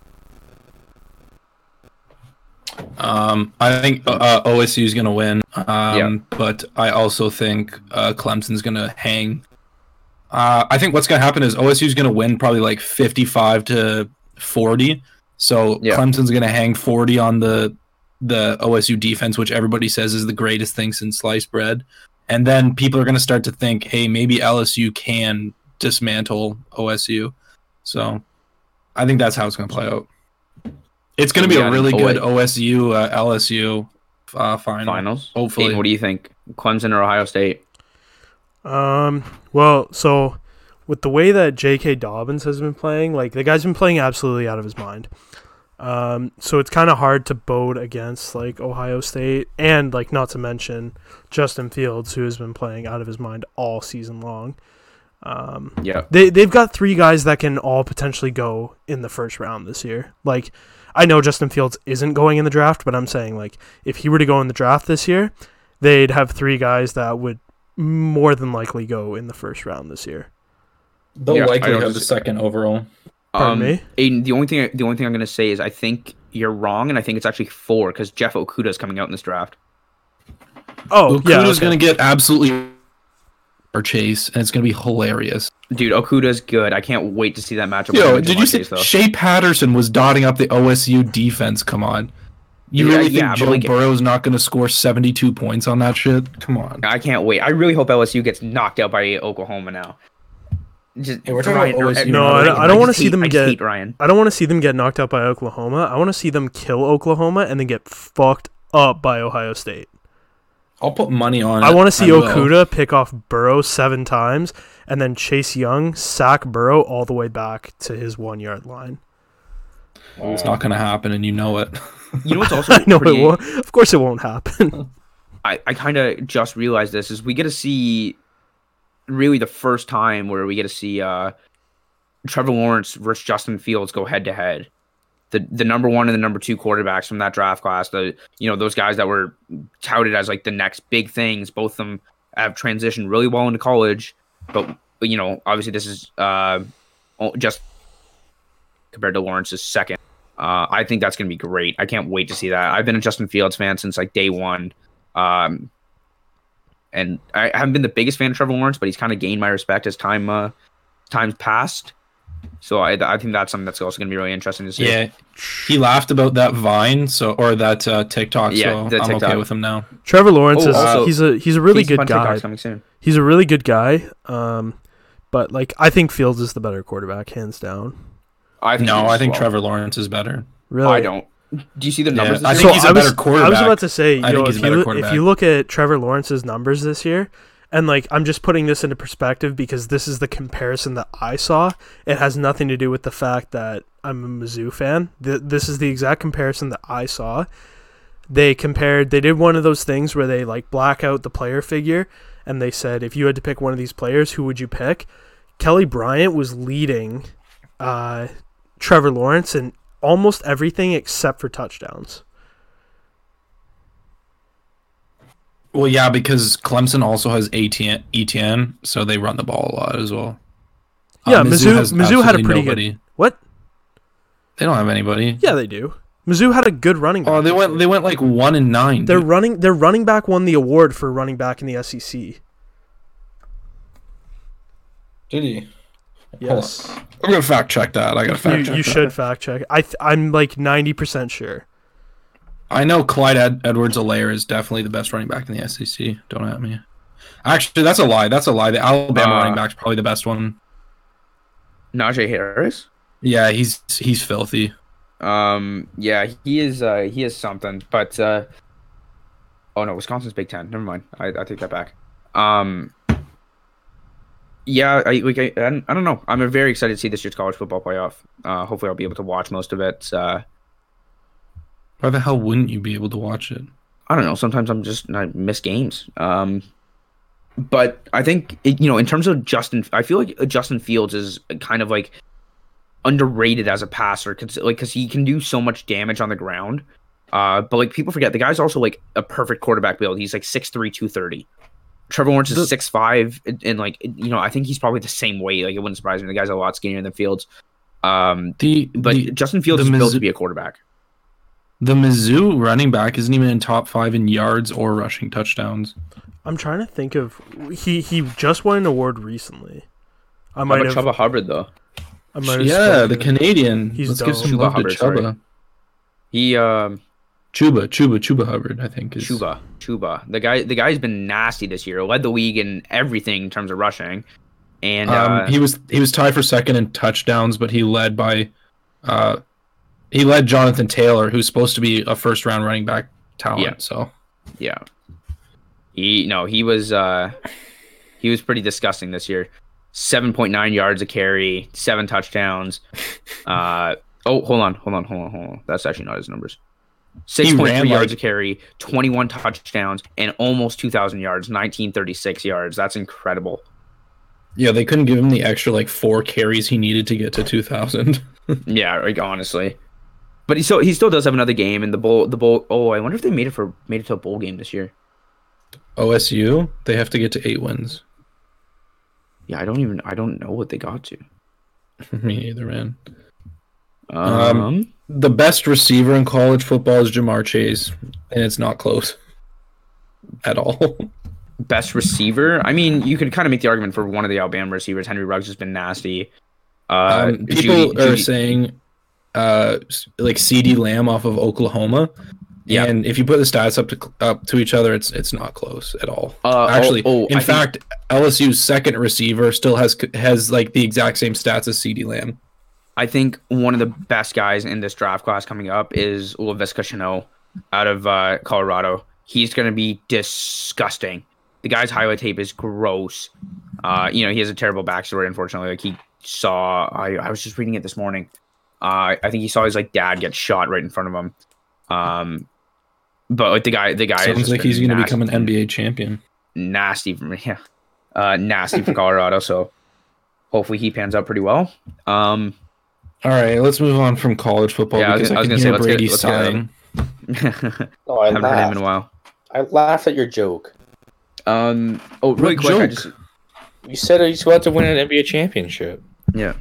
Um, I think uh, OSU is going to win. Um, Yeah. but I also think uh, Clemson's going to hang. Uh, I think what's going to happen is OSU is going to win probably like 55 to 40. So Yeah. Clemson's going to hang 40 on the the OSU defense, which everybody says is the greatest thing since sliced bread. And then people are going to start to think, hey, maybe LSU can dismantle OSU. So I think that's how it's going to play out. It's going to be a really good. OSU uh, LSU uh, final. Finals. Hopefully. Aiden, what do you think? Clemson or Ohio State? Um. Well, so with the way that J.K. Dobbins has been playing, like the guy's been playing absolutely out of his mind. Um. So it's kind of hard to bode against like Ohio State, and like not to mention Justin Fields, who has been playing out of his mind all season long. Um. Yeah. They they've got three guys that can all potentially go in the first round this year. Like I know Justin Fields isn't going in the draft, but I'm saying like if he were to go in the draft this year, they'd have three guys that would more than likely go in the first round this year. They'll Yeah, likely have the second overall. Um, me? Aiden, the only thing the only thing I'm gonna say is I think you're wrong, and I think it's actually four because Jeff Okudah is coming out in this draft. Oh, Okudah's yeah. okay. going to get absolutely or Chase, and it's going to be hilarious. Dude, Okudah's good. I can't wait to see that matchup. with Yo, did you Ja'Marr see Chase, though. Shea Patterson was dotting up the OSU defense? Come on. You Yeah, really think yeah, but Joe like- Burrow's not going to score 72 points on that shit? Come on. I can't wait. I really hope LSU gets knocked out by Oklahoma now. Just Hey, we're talking about OSU, No, I don't, I don't just want to see hate- them I get. Ryan. I don't want to see them get knocked out by Oklahoma. I want to see them kill Oklahoma and then get fucked up by Ohio State. I'll put money on I want to see will. Okudah pick off Burrow seven times and then Chase Young sack Burrow all the way back to his one yard line. It's not going to happen, and you know it. You know what's [laughs] also I know it won't. Of course, it won't happen. I, I kind of just realized this is we get to see really the first time where we get to see uh Trevor Lawrence versus Justin Fields go head to head. The the number one and the number two quarterbacks from that draft class, the you know those guys that were touted as like the next big things. Both of them have transitioned really well into college, but you know obviously this is uh just compared to Lawrence's second. Uh, I think that's going to be great. I can't wait to see that. I've been a Justin Fields fan since like day one. Um, and I haven't been the biggest fan of Trevor Lawrence, but he's kind of gained my respect as time uh, time's passed. So I, I think that's something that's also going to be really interesting to see. yeah. He laughed about that Vine, so or that uh, TikTok, Yeah, so the I'm okay with him now. Trevor Lawrence Oh, is also- he's a he's a really good guy. TikTok's coming soon. He's a really good guy. Um, but like I think Fields is the better quarterback, hands down. I think No, I think well. Trevor Lawrence is better. Really, I don't. Do you see the numbers? I this think year? he's a I was, better quarterback. I was about to say, I yo, if, you, look- if you look at Trevor Lawrence's numbers this year, And like I'm just putting this into perspective because this is the comparison that I saw. It has nothing to do with the fact that I'm a Mizzou fan. Th- this is the exact comparison that I saw. They compared they did one of those things where they like black out the player figure and they said if you had to pick one of these players, who would you pick? Kelly Bryant was leading uh, Trevor Lawrence in almost everything except for touchdowns. Well, yeah, because Clemson also has Etienne, Etienne, so they run the ball a lot as well. Yeah, Uh, Mizzou- has Mizzou had a absolutely pretty good- What? They don't have anybody. Yeah, they do. Mizzou had a good running back. Oh, they went. They went like one and nine. Their dude. running their running back won the award for running back in the SEC. Did he? Yes. I'm gonna fact check that. I gotta fact You, check. you that. should fact check. I th- I'm like 90% sure. I know Clyde Ed- Edwards Helaire is definitely the best running back in the SEC. Don't at me. Actually, that's a lie. That's a lie. The Alabama Uh, running back's probably the best one. Najee Harris. Yeah, he's he's filthy. Um, yeah, he is. Uh, he is something. But uh, oh no, Wisconsin's Big Ten. Never mind. I, I take that back. Um, yeah, I like. I, I don't know. I'm very excited to see this year's college football playoff. Uh, hopefully, I'll be able to watch most of it. Uh, Why the hell wouldn't you be able to watch it? I don't know. Sometimes I'm just I miss games. Um, but I think it, you know, in terms of Justin, I feel like Justin Fields is kind of like underrated as a passer, cause, like because he can do so much damage on the ground. Uh, but like people forget, the guy's also like a perfect quarterback build. He's like 6'3", 230. Trevor Lawrence is The- six five, and, and like you know, I think he's probably the same weight. Like it wouldn't surprise me. The guy's a lot skinnier than Fields. Um, The but the, Justin Fields the is built to be a quarterback. the Mizzou running back isn't even in top five in yards or rushing touchdowns. I'm trying to think of he he just won an award recently. I How might about have Chuba Hubbard though? I might Yeah, the Canadian. He's Let's dope. give some Chuba love Hubbard, to sorry. Chuba. He um Chuba, Chuba, Chuba Hubbard. I think is Chuba, Chuba. The guy, the guy's been nasty this year. Led the league in everything in terms of rushing, and Um, uh, he was he was tied for second in touchdowns, but he led by, uh, he led Jonathan Taylor, who's supposed to be a first round running back talent. Yeah. So yeah, he no, he was uh, he was pretty disgusting this year. Seven point nine yards a carry, seven touchdowns. [laughs] Uh, oh, hold on, hold on, hold on, hold on. That's actually not his numbers. Six point ran three yards like- a carry, twenty one touchdowns, and almost two thousand yards, nineteen thirty six yards. That's incredible. yeah, they couldn't give him the extra like four carries he needed to get to two thousand. [laughs] Yeah, like honestly. But he still he still does have another game in the bowl the bowl oh I wonder if they made it for made it to a bowl game this year. OSU, they have to get to eight wins. Yeah, I don't even I don't know what they got to. [laughs] Me either, man. Um, Um, The best receiver in college football is Ja'Marr Chase, and it's not close at all. [laughs] best receiver. I mean, you could kind of make the argument for one of the Alabama receivers. Henry Ruggs has been nasty. Uh um, people Jeudy- are Jeudy- saying uh like CeeDee Lamb off of Oklahoma. Yeah. And if you put the stats up to up to each other, it's it's not close at all. Uh, oh- Actually, oh, in I think- fact, LSU's second receiver still has has like the exact same stats as CeeDee Lamb. I think one of the best guys in this draft class coming up is Laviska Shenault out of uh, Colorado. He's going to be disgusting. The guy's highlight tape is gross. Uh, you know, he has a terrible backstory, unfortunately. Like, he saw, I, I was just reading it this morning. Uh, I think he saw his like dad get shot right in front of him. Um, but like the guy, the guy Sounds like he's going to become an NBA champion. nasty for me. Yeah, uh, nasty for Colorado. So hopefully he pans out pretty well. Um, All right, let's move on from college football Yeah, I was because I, gonna- I was can gonna say, hear let's get- Brady let's get- sighing. [laughs] Oh, I haven't heard him laughed. in a while. I laughed at your joke. Um. Oh, really What quick. I just You said he's about to win an NBA championship. yeah.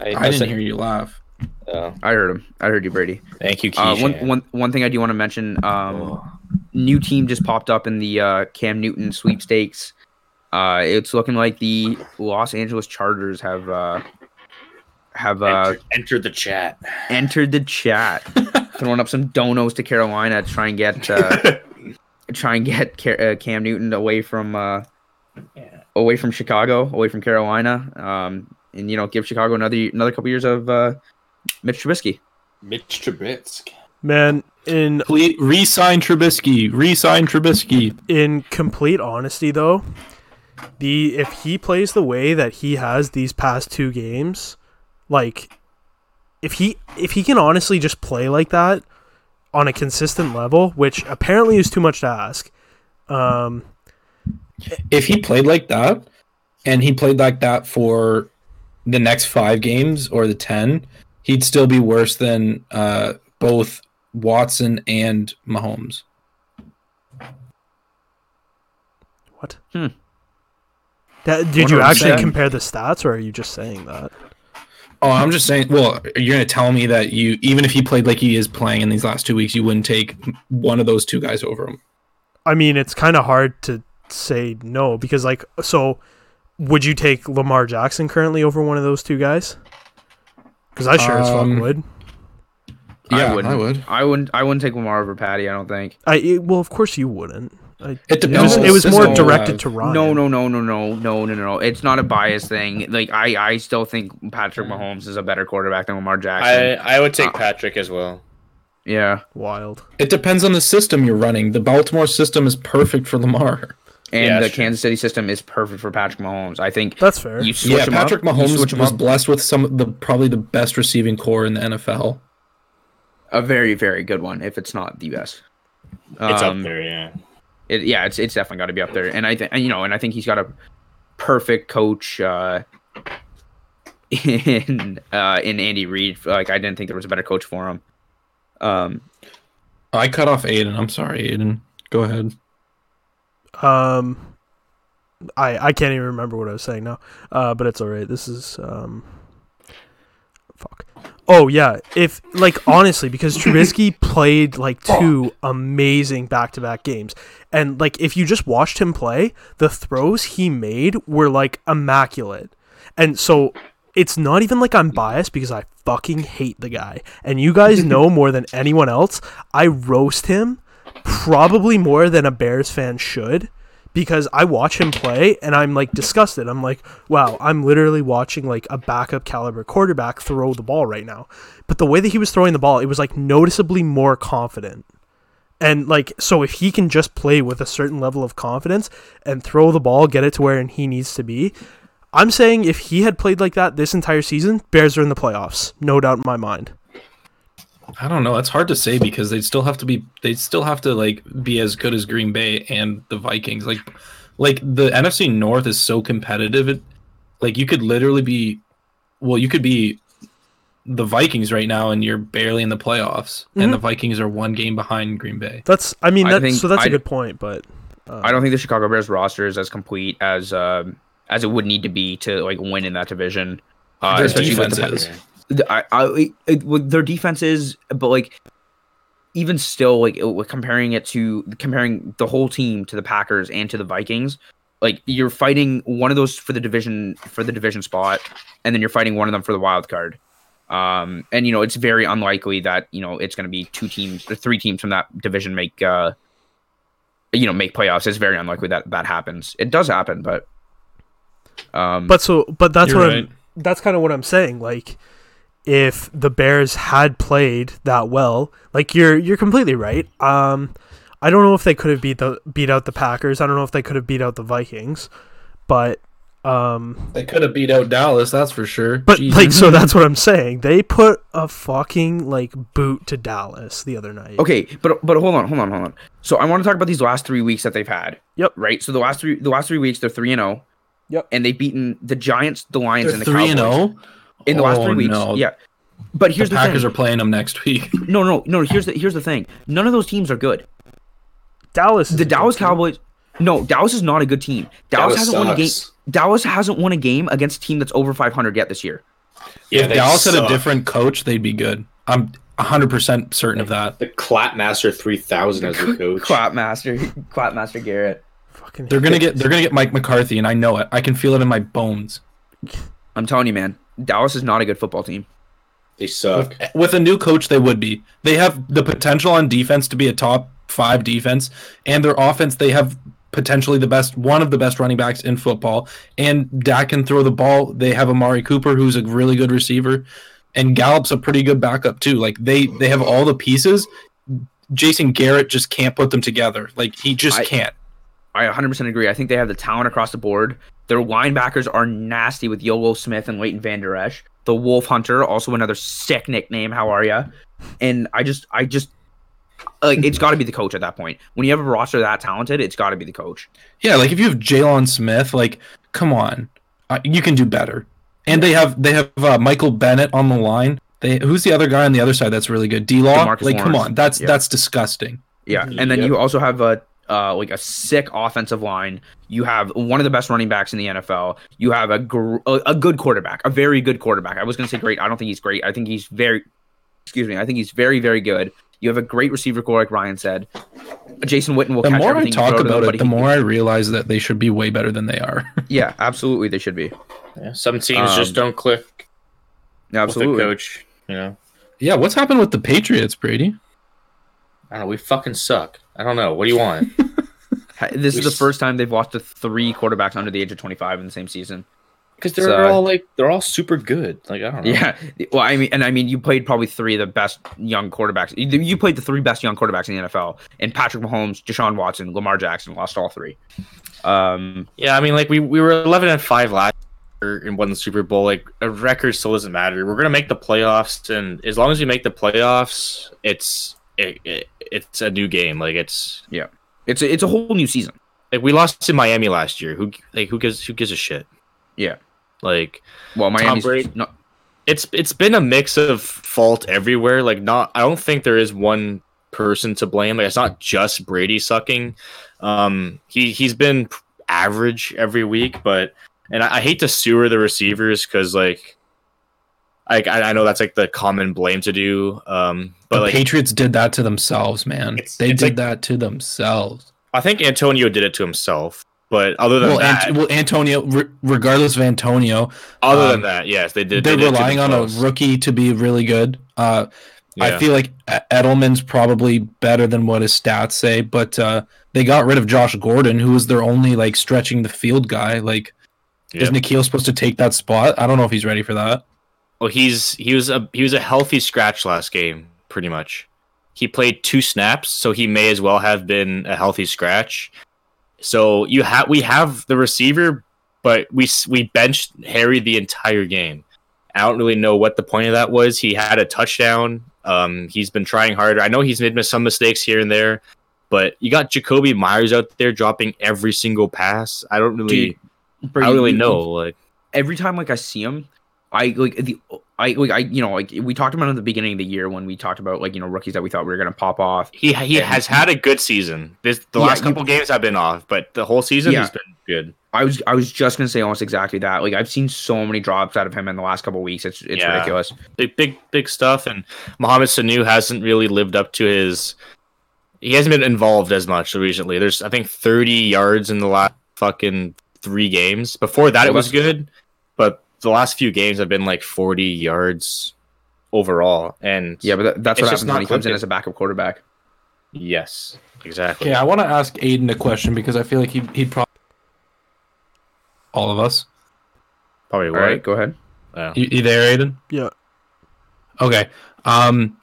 I, I didn't hear you laugh. Oh, I heard him. I heard you, Brady. thank you, Uh, one one one thing I do want to mention. Um, new team just popped up in the uh, Cam Newton sweepstakes. Uh, it's looking like the Los Angeles Chargers have uh, have uh, enter, enter the chat. entered the chat, [laughs] throwing up some donos to Carolina to try and get uh, [laughs] try and get Ca- uh, Cam Newton away from uh, Yeah. away from Chicago, away from Carolina, um, and you know give Chicago another another couple years of uh, Mitch Trubisky. Mitch Trubisky. Man, in Please re-sign Trubisky. Re-sign Trubisky. in complete honesty though, the if he plays the way that he has these past two games, like if he if he can honestly just play like that on a consistent level, which apparently is too much to ask. Um, If he played like that, and he played like that for the next five games or the ten, he'd still be worse than uh, both Watson and Mahomes. what? Hmm. That, did you actually what- compare the stats, or are you just saying that? Oh, I'm just saying. Well, you're gonna tell me that you, even if he played like he is playing in these last two weeks, you wouldn't take one of those two guys over him. I mean, it's kind of hard to say no because, like, so would you take Lamar Jackson currently over one of those two guys? Because I sure as fuck Um, would. Yeah, I wouldn't. I would. I wouldn't. I wouldn't take Lamar over Patty. I don't think. I it, well, of course you wouldn't. I, It it depends was it was more directed have. to Ryan. No, no, no, no, no, no, no, no. It's not a bias thing. Like I, I still think Patrick Mahomes is a better quarterback than Lamar Jackson. I I would take Uh, Patrick as well. yeah, Wild. It depends on the system you're running. The Baltimore system is perfect for Lamar. and Yeah, the true. Kansas City system is perfect for Patrick Mahomes. I think That's fair. you switch yeah, him Patrick up, you Mahomes switch him was up, blessed with some of the probably the best receiving core in the NFL. a very, very good one. If it's not the best, It's Um, up there, yeah. It, yeah, it's it's definitely got to be up there. And I think you know, and I think he's got a perfect coach uh, [laughs] in uh, in Andy Reid. Like I didn't think there was a better coach for him. Um, I cut off Aiden. I'm sorry, Aiden. Go ahead. Um, I I can't even remember what I was saying now. Uh, but it's all right. This is um, fuck. Oh yeah, if like honestly, because Trubisky [laughs] played like two amazing back-to-back games, and like if you just watched him play, the throws he made were like immaculate, and so it's not even like I'm biased because I fucking hate the guy, and you guys [laughs] know more than anyone else. I roast him probably more than a Bears fan should because I watch him play and I'm like disgusted. I'm like, wow, I'm literally watching like a backup caliber quarterback throw the ball right now. But the way that he was throwing the ball, it was like noticeably more confident. And like so if he can just play with a certain level of confidence and throw the ball, get it to where he needs to be, I'm saying if he had played like that this entire season, Bears are in the playoffs. No doubt in my mind. I don't know. It's hard to say because they'd still have to be. they'd still have to like be as good as Green Bay and the Vikings. Like, like the NFC North is so competitive. It, like you could literally be, well, you could be the Vikings right now, and you're barely in the playoffs, and the Vikings are one game behind Green Bay. That's I mean I think so that's a I- good point, but I don't think the Chicago Bears roster is as complete as um, as it would need to be to like win in that division. Uh, Their especially with defense the- is. the- I, I, it, with their defense is, but like even still, like it- comparing it to comparing the whole team to the Packers and to the Vikings, like you're fighting one of those for the division for the division spot, and then you're fighting one of them for the wild card. Um, and you know it's very unlikely that you know it's going to be two teams or three teams from that division make uh, you know make playoffs. It's very unlikely that that happens. It does happen, but um, But so, but that's what right. I'm, that's kind of what I'm saying. Like, if the Bears had played that well, like you're you're completely right. Um, I don't know if they could have beat the beat out the Packers. I don't know if they could have beat out the Vikings, but um, They could have beat out Dallas, that's for sure. but Jesus. like so that's what I'm saying. They put a fucking like boot to Dallas the other night. Okay, but but hold on, hold on, hold on. So I want to talk about these last three weeks that they've had. Yep. Right. So the last three the last three weeks they're three and zero. Yep. And they've beaten the Giants, the Lions, they're and the three and Cowboys zero in the last three oh, weeks. no. Yeah. But here's the, Packers thing. are playing them next week. [laughs] no, no, no. Here's the here's the thing. None of those teams are good. Dallas. The a good Dallas team. Cowboys. No, Dallas is not a good team. Dallas, Dallas hasn't won a game. Dallas hasn't won a game against a team that's over 500 yet this year. Yeah, if they Dallas had a different coach, they'd be good. I'm 100% certain of that. The Clapmaster 3000 as a [laughs] coach. Clapmaster, Clapmaster Garrett. Fucking They're going to get they're going to get Mike McCarthy and I know it. I can feel it in my bones. I'm telling you, man. Dallas is not a good football team. They suck. With a new coach they would be. They have the potential on defense to be a top 5 defense and their offense they have potentially the best one of the best running backs in football and Dak can throw the ball. They have Amari Cooper who's a really good receiver and Gallup's a pretty good backup too. Like they they have all the pieces. Jason Garrett just can't put them together. Like he just I- can't. I 100% agree. I think they have the talent across the board. Their linebackers are nasty with Yolo Smith and Leighton Van Der Esch. The Wolf Hunter, also another sick nickname. How are ya? And I just, I just, like, it's got to be the coach at that point. When you have a roster that talented, it's got to be the coach. Yeah, like if you have Jaylon Smith, like come on, uh, you can do better. And they have they have uh, Michael Bennett on the line. They who's the other guy on the other side that's really good? D Law. DeMarcus Like come on, that's Yeah. that's disgusting. Yeah, and then Yep. you also have a uh, like a sick offensive line. You have one of the best running backs in the NFL. You have a gr- a, a good quarterback, a very good quarterback. I was going to say great. I don't think he's great. I think he's very, excuse me. I think he's very very good. You have a great receiver core, like Ryan said. Jason Witten will The catch more I everything you talk throw to them, about it, the he- more I realize that they should be way better than they are. [laughs] Yeah, absolutely, they should be. Yeah, some teams just Um, don't click with Absolutely. the coach. You know, yeah, what's happened with the Patriots, Brady? I don't know. We fucking suck. I don't know. What do you want? [laughs] This We is the first time they've lost to three quarterbacks under the age of 25 in the same season. Because they're So- all like they're all super good. Like I don't know. Yeah. Well, I mean, and I mean, you played probably three of the best young quarterbacks. You, you played the three best young quarterbacks in the NFL, and Patrick Mahomes, Deshaun Watson, Lamar Jackson lost all three. Um, Yeah, I mean, like we, we were eleven and five last year and won the Super Bowl. Like a record still doesn't matter. We're gonna make the playoffs, and as long as we make the playoffs, it's it, it, it's a new game. Like it's yeah, it's a, it's a whole new season. like we lost to Miami last year. Who like who gives who gives a shit? Yeah. Like Well, Miami's Brady- no, it's it's been a mix of fault everywhere. Like not I don't think there is one person to blame. Like it's not just Brady sucking. Um he he's been average every week, but and I, I hate to sewer the receivers because like I, I know that's like the common blame to do. Um but the like Patriots did that to themselves, man. It's- they it's did like- that to themselves. I think Antonio did it to himself. But other than Well, that, Ant- well, Antonio, re- regardless of Antonio, other than um, that, yes, they did. they're they did relying on a rookie to be really good. Uh, I feel like Edelman's probably better than what his stats say, but uh, they got rid of Josh Gordon, who was their only like stretching the field guy. Like, is Yep. N'Keal supposed to take that spot? I don't know if he's ready for that. Well, he's he was a he was a healthy scratch last game, pretty much. He played two snaps, so he may as well have been a healthy scratch. So you have we have the receiver, but we we benched Harry the entire game. I don't really know what the point of that was. He had a touchdown. Um, he's been trying harder. I know he's made some mistakes here and there, but you got Jakobi Meyers out there dropping every single pass. I don't really, I don't really know. Like, Every time like I see him, I like the I like I you know like we talked about at the beginning of the year when we talked about like you know rookies that we thought we were gonna pop off. He he Yeah. has had a good season. This the Yeah, last you- couple games have been off, but the whole season Yeah. has been good. I was I was just gonna say almost exactly that. Like I've seen so many drops out of him in the last couple weeks. It's it's Yeah. ridiculous. Big big big stuff. And Mohamed Sanu hasn't really lived up to his. He hasn't been involved as much recently. There's I think 30 yards in the last fucking three games. Before that, it was good, but the last few games have been like 40 yards overall. And Yeah, but that, that's what just happens when not he comes in as a backup quarterback. yes, exactly. Okay, I want to ask Aiden a question because I feel like he, he'd probably all of us. Probably All right. right, go ahead. You, you there, Aiden? Yeah. Okay. Um,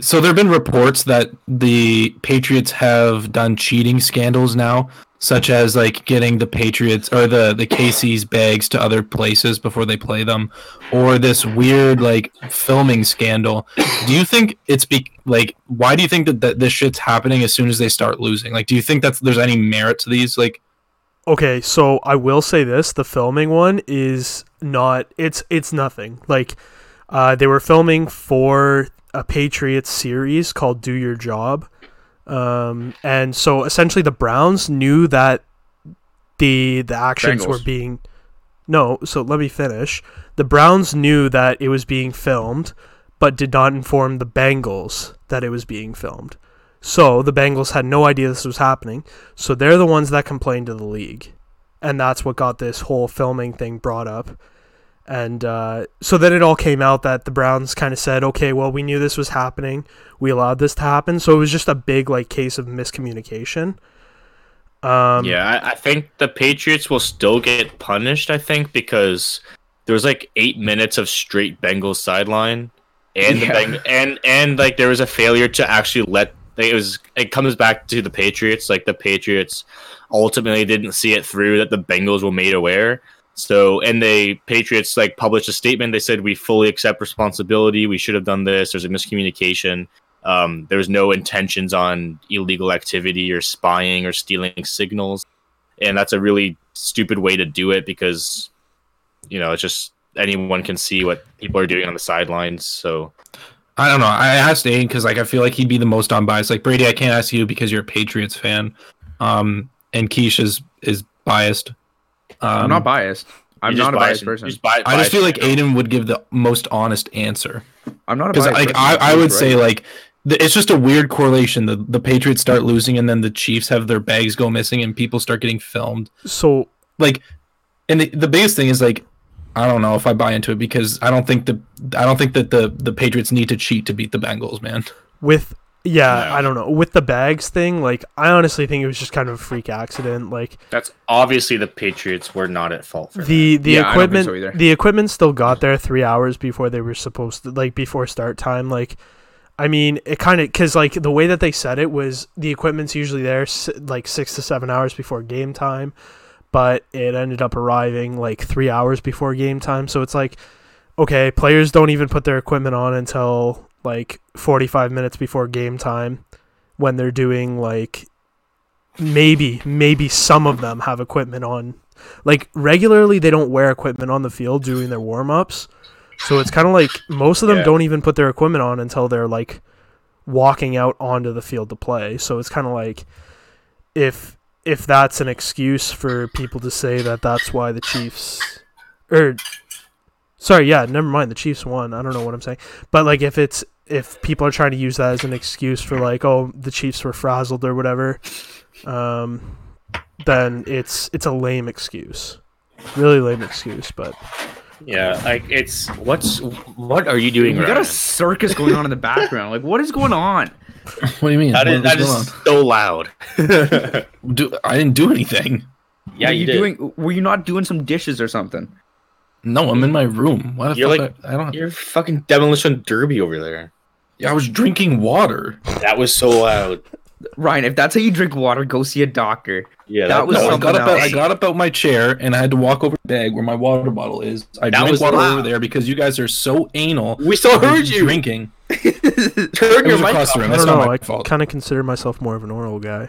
so there have been reports that the Patriots have done cheating scandals now, such as like getting the Patriots or the the KC's bags to other places before they play them, or this weird like filming scandal. Do you think it's be like why do you think that, that this shit's happening as soon as they start losing? Like, do you think that there's any merit to these? Like, Okay, so I will say this: the filming one is not. It's it's nothing. Like, uh, they were filming for a Patriots series called "Do Your Job," um, and so essentially the Browns knew that the the actions were being. No, so let me finish. The Browns knew that it was being filmed, but did not inform the Bengals that it was being filmed. So the Bengals had no idea this was happening. So they're the ones that complained to the league. And that's what got this whole filming thing brought up. And uh, so then it all came out that the Browns kind of said, okay, well, we knew this was happening. We allowed this to happen. So it was just a big like case of miscommunication. Um, yeah, I, I think the Patriots will still get punished. I think because there was like eight minutes of straight Bengals sideline, and Yeah. the Beng- and and like there was a failure to actually let it was. It comes back to the Patriots. Like the Patriots ultimately didn't see it through that the Bengals were made aware. So, and the Patriots like published a statement. They said we fully accept responsibility. We should have done this. There's a miscommunication. Um, there was no intentions on illegal activity or spying or stealing signals, and that's a really stupid way to do it because, you know, it's just anyone can see what people are doing on the sidelines. So, I don't know. I asked Aiden because like I feel like he'd be the most unbiased. Like Brady, I can't ask you because you're a Patriots fan, um, and Keish is is biased. Um, I'm not biased. I'm not a biased biased- person. just bi- I just feel like. Aiden would give the most honest answer I'm not a because biased like person. I, I would right. say like the, it's just a weird correlation. The the Patriots start losing and then the Chiefs have their bags go missing and people start getting filmed. So Like, and the, the biggest thing is like. I don't know if I buy into it because I don't think the I don't think that the the Patriots need to cheat to beat the Bengals, man. with yeah, No. I don't know. With the bags thing, like I honestly think it was just kind of a freak accident. Like That's obviously the Patriots were not at fault for the the Yeah, I don't think equipment so the equipment still got there 3 hours before they were supposed to like before start time like I mean, it kind of cuz like the way that they said it was the equipment's usually there like 6 to 7 hours before game time, but it ended up arriving like 3 hours before game time. So it's like okay, players don't even put their equipment on until like 45 minutes before game time when they're doing like maybe maybe some of them have equipment on. Like regularly they don't wear equipment on the field doing their warm-ups. So it's kind of like most of them Yeah. don't even put their equipment on until they're like walking out onto the field to play. So it's kind of like if if that's an excuse for people to say that that's why the chiefs or sorry yeah never mind the chiefs won i don't know what i'm saying but like if it's if people are trying to use that as an excuse for like oh the chiefs were frazzled or whatever um then it's it's a lame excuse really lame excuse but Yeah, like it's what's what are you doing? We got a circus going on in the [laughs] background. Like, what is going on? What do you mean? That is, What- that what's is so loud. [laughs] Do, I didn't do anything. yeah, were you, you did. doing? Were you not doing some dishes or something? No, I'm in my room. What the You're fuck? like- I, I don't. You're fucking demolition derby over there. Yeah, I was drinking water. That was so loud. Ryan, if that's how you drink water, go see a doctor. Yeah, That was No, I something got up. Out, I got up out my chair and I had to walk over to the bag where my water bottle is. I That drank was water loud. over there because you guys are so anal. We still heard you. drinking. [laughs] Turn It your was mic off. i don't know i kind of consider myself more of an oral guy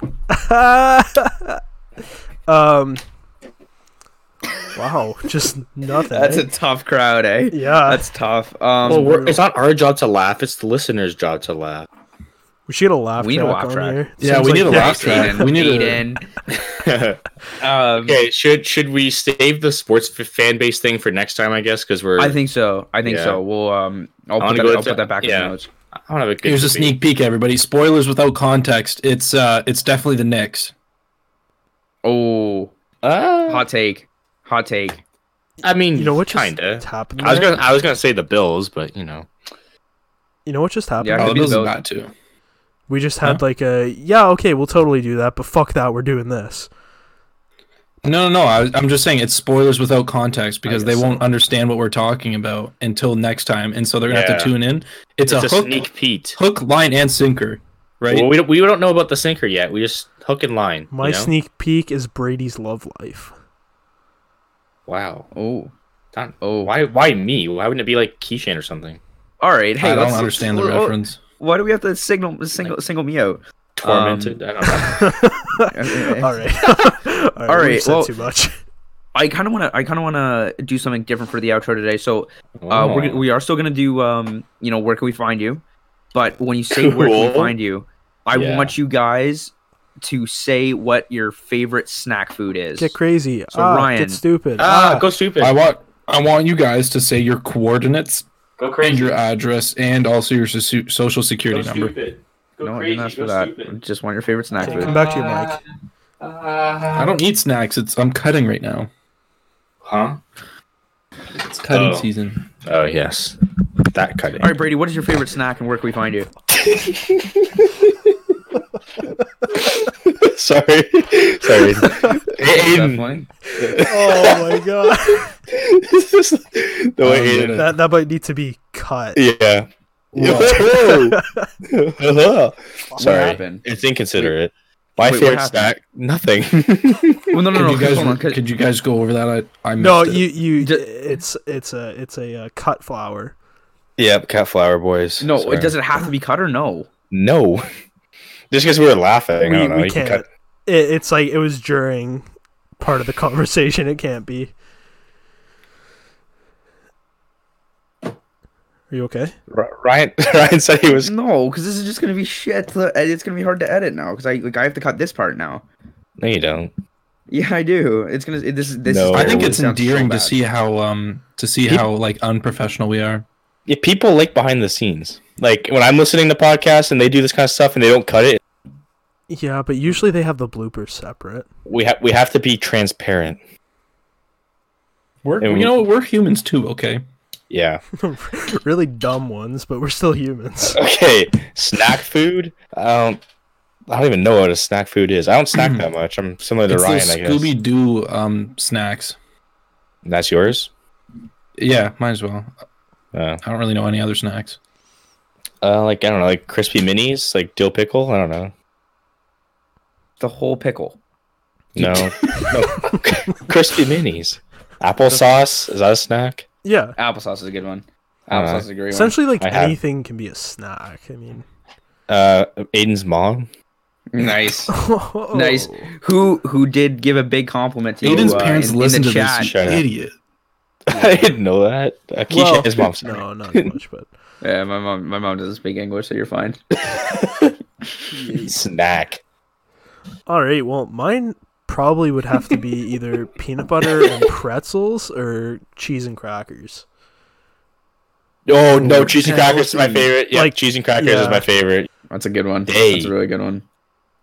[laughs] [laughs] um wow just nothing That's eh? a tough crowd, eh? yeah That's tough. Um, Well, we're, it's not our job to laugh; it's the listeners' job to laugh. we should get a laugh We need a laugh on track. here. Yeah, Seems we need a laugh track. Aiden, We need a- Aiden. [laughs] Um, okay, should should we save the sports f- fan base thing for next time? I guess because we're. I think so. I think Yeah. so. We'll um, I'll, put that, I'll to- put that back in yeah. the notes. I want to have a good. Here's a sneak peek, everybody. Spoilers without context. It's uh, it's definitely the Knicks. Oh, Uh, hot take. Hot take. I mean, you know what just kinda. happened I was gonna I was gonna say the Bills, but you know. you know what just happened Yeah, there? Oh, could Oh, be the Bills. that too. we just had like a yeah okay we'll totally do that but fuck that we're doing this No, no, no. I, I'm just saying it's spoilers without context because they won't understand what we're talking about until next time, and so they're gonna have to tune in. It's, It's, a, a, hook, sneak peek. hook, line, and sinker, right? Well, we don't, we don't know about the sinker yet. We just hook and line. my you know? sneak peek is brady's love life Wow. Oh, Not- oh. Why why me? Why wouldn't it be like Keishan or something? All right. Hey, I don't understand the let's- reference. Why do we have to signal single single me out? Tormented. Um, I don't know. [laughs] all right [laughs] all right, All right, well- too much [laughs] I kind of want to. I kind of want to do something different for the outro today. So, uh, we're, we are still gonna do. Um, you know, where can we find you? But when you say where can we find you, I Yeah. want you guys to say what your favorite snack food is. get crazy So, ah, Ryan- get stupid ah, go stupid. I want I want you guys to say your coordinates go crazy. and crazy. your address and also your soci- social security number. stupid. Go no, I didn't ask for that. I just want your favorite snack food. come food. back to your mic I don't eat snacks. It's I'm cutting right now. Huh? It's cutting Oh. season. Oh yes, that cutting. All right, Brady. What is your favorite snack, and where can we find you? [laughs] [laughs] sorry, sorry. Aiden, oh my [laughs] god the way Um, Aiden. that that might need to be cut Yeah. Whoa. [laughs] Sorry, it's inconsiderate. My Wait, what favorite happened? snack, nothing. Well, no, no, Could no. you guys hold on, 'cause- could you guys go over that? I I missed No, it. you you. It's it's a it's a uh, cut flower. yep, cat flower boys. no, Sorry. it doesn't have to be cut or no. No, just because we were laughing. We, I don't know. we can can't. cut- It, it's like it was during part of the [laughs] conversation. It can't be. Are you okay? R- Ryan [laughs] Ryan said he was. No, because this is just gonna be shit. to- It's gonna be hard to edit now because I like I have to cut this part now. No, you don't. Yeah, I do. It's gonna. This is this. No. is I think it's It sounds so endearing to see how um to see Peop- how like unprofessional we are. Yeah, people like behind the scenes. Like when I'm listening to podcasts and they do this kind of stuff and they don't cut it, Yeah, but usually they have the bloopers separate. we have we have to be transparent. We're And you we- know we're humans too. Okay. Yeah. [laughs] really dumb ones, but we're still humans. [laughs] Okay. snack food. I don't. I don't even know what a snack food is. I don't snack [clears throat] that much. I'm similar to It's Ryan, I guess. Scooby Doo um snacks. That's yours. Yeah, might as well. Uh, I don't really know any other snacks. uh, like I don't know, like crispy minis, like dill pickle. I don't know. The whole pickle. No, [laughs] no. crispy minis. Applesauce is that a snack? Yeah, Applesauce is a good one. Uh, Applesauce is a great one. essentially, like I have- anything can be a snack. I mean, Uh, Aiden's mom. Nice, [laughs] nice. Who who did give a big compliment to Aiden's you, uh, parents in, in listen the to chat? this Shut up. idiot. [laughs] I didn't know that. Uh, Keisha, Well, his mom's. No, not as much, but Yeah, my mom my mom doesn't speak English, so you're fine. snack. All right. Well, mine probably would have to be [laughs] either peanut butter and pretzels or cheese and crackers. Oh no, cheese and crackers is my favorite. Yeah, Like, cheese and crackers yeah. is my favorite. That's a good one. Hey. That's a really good one.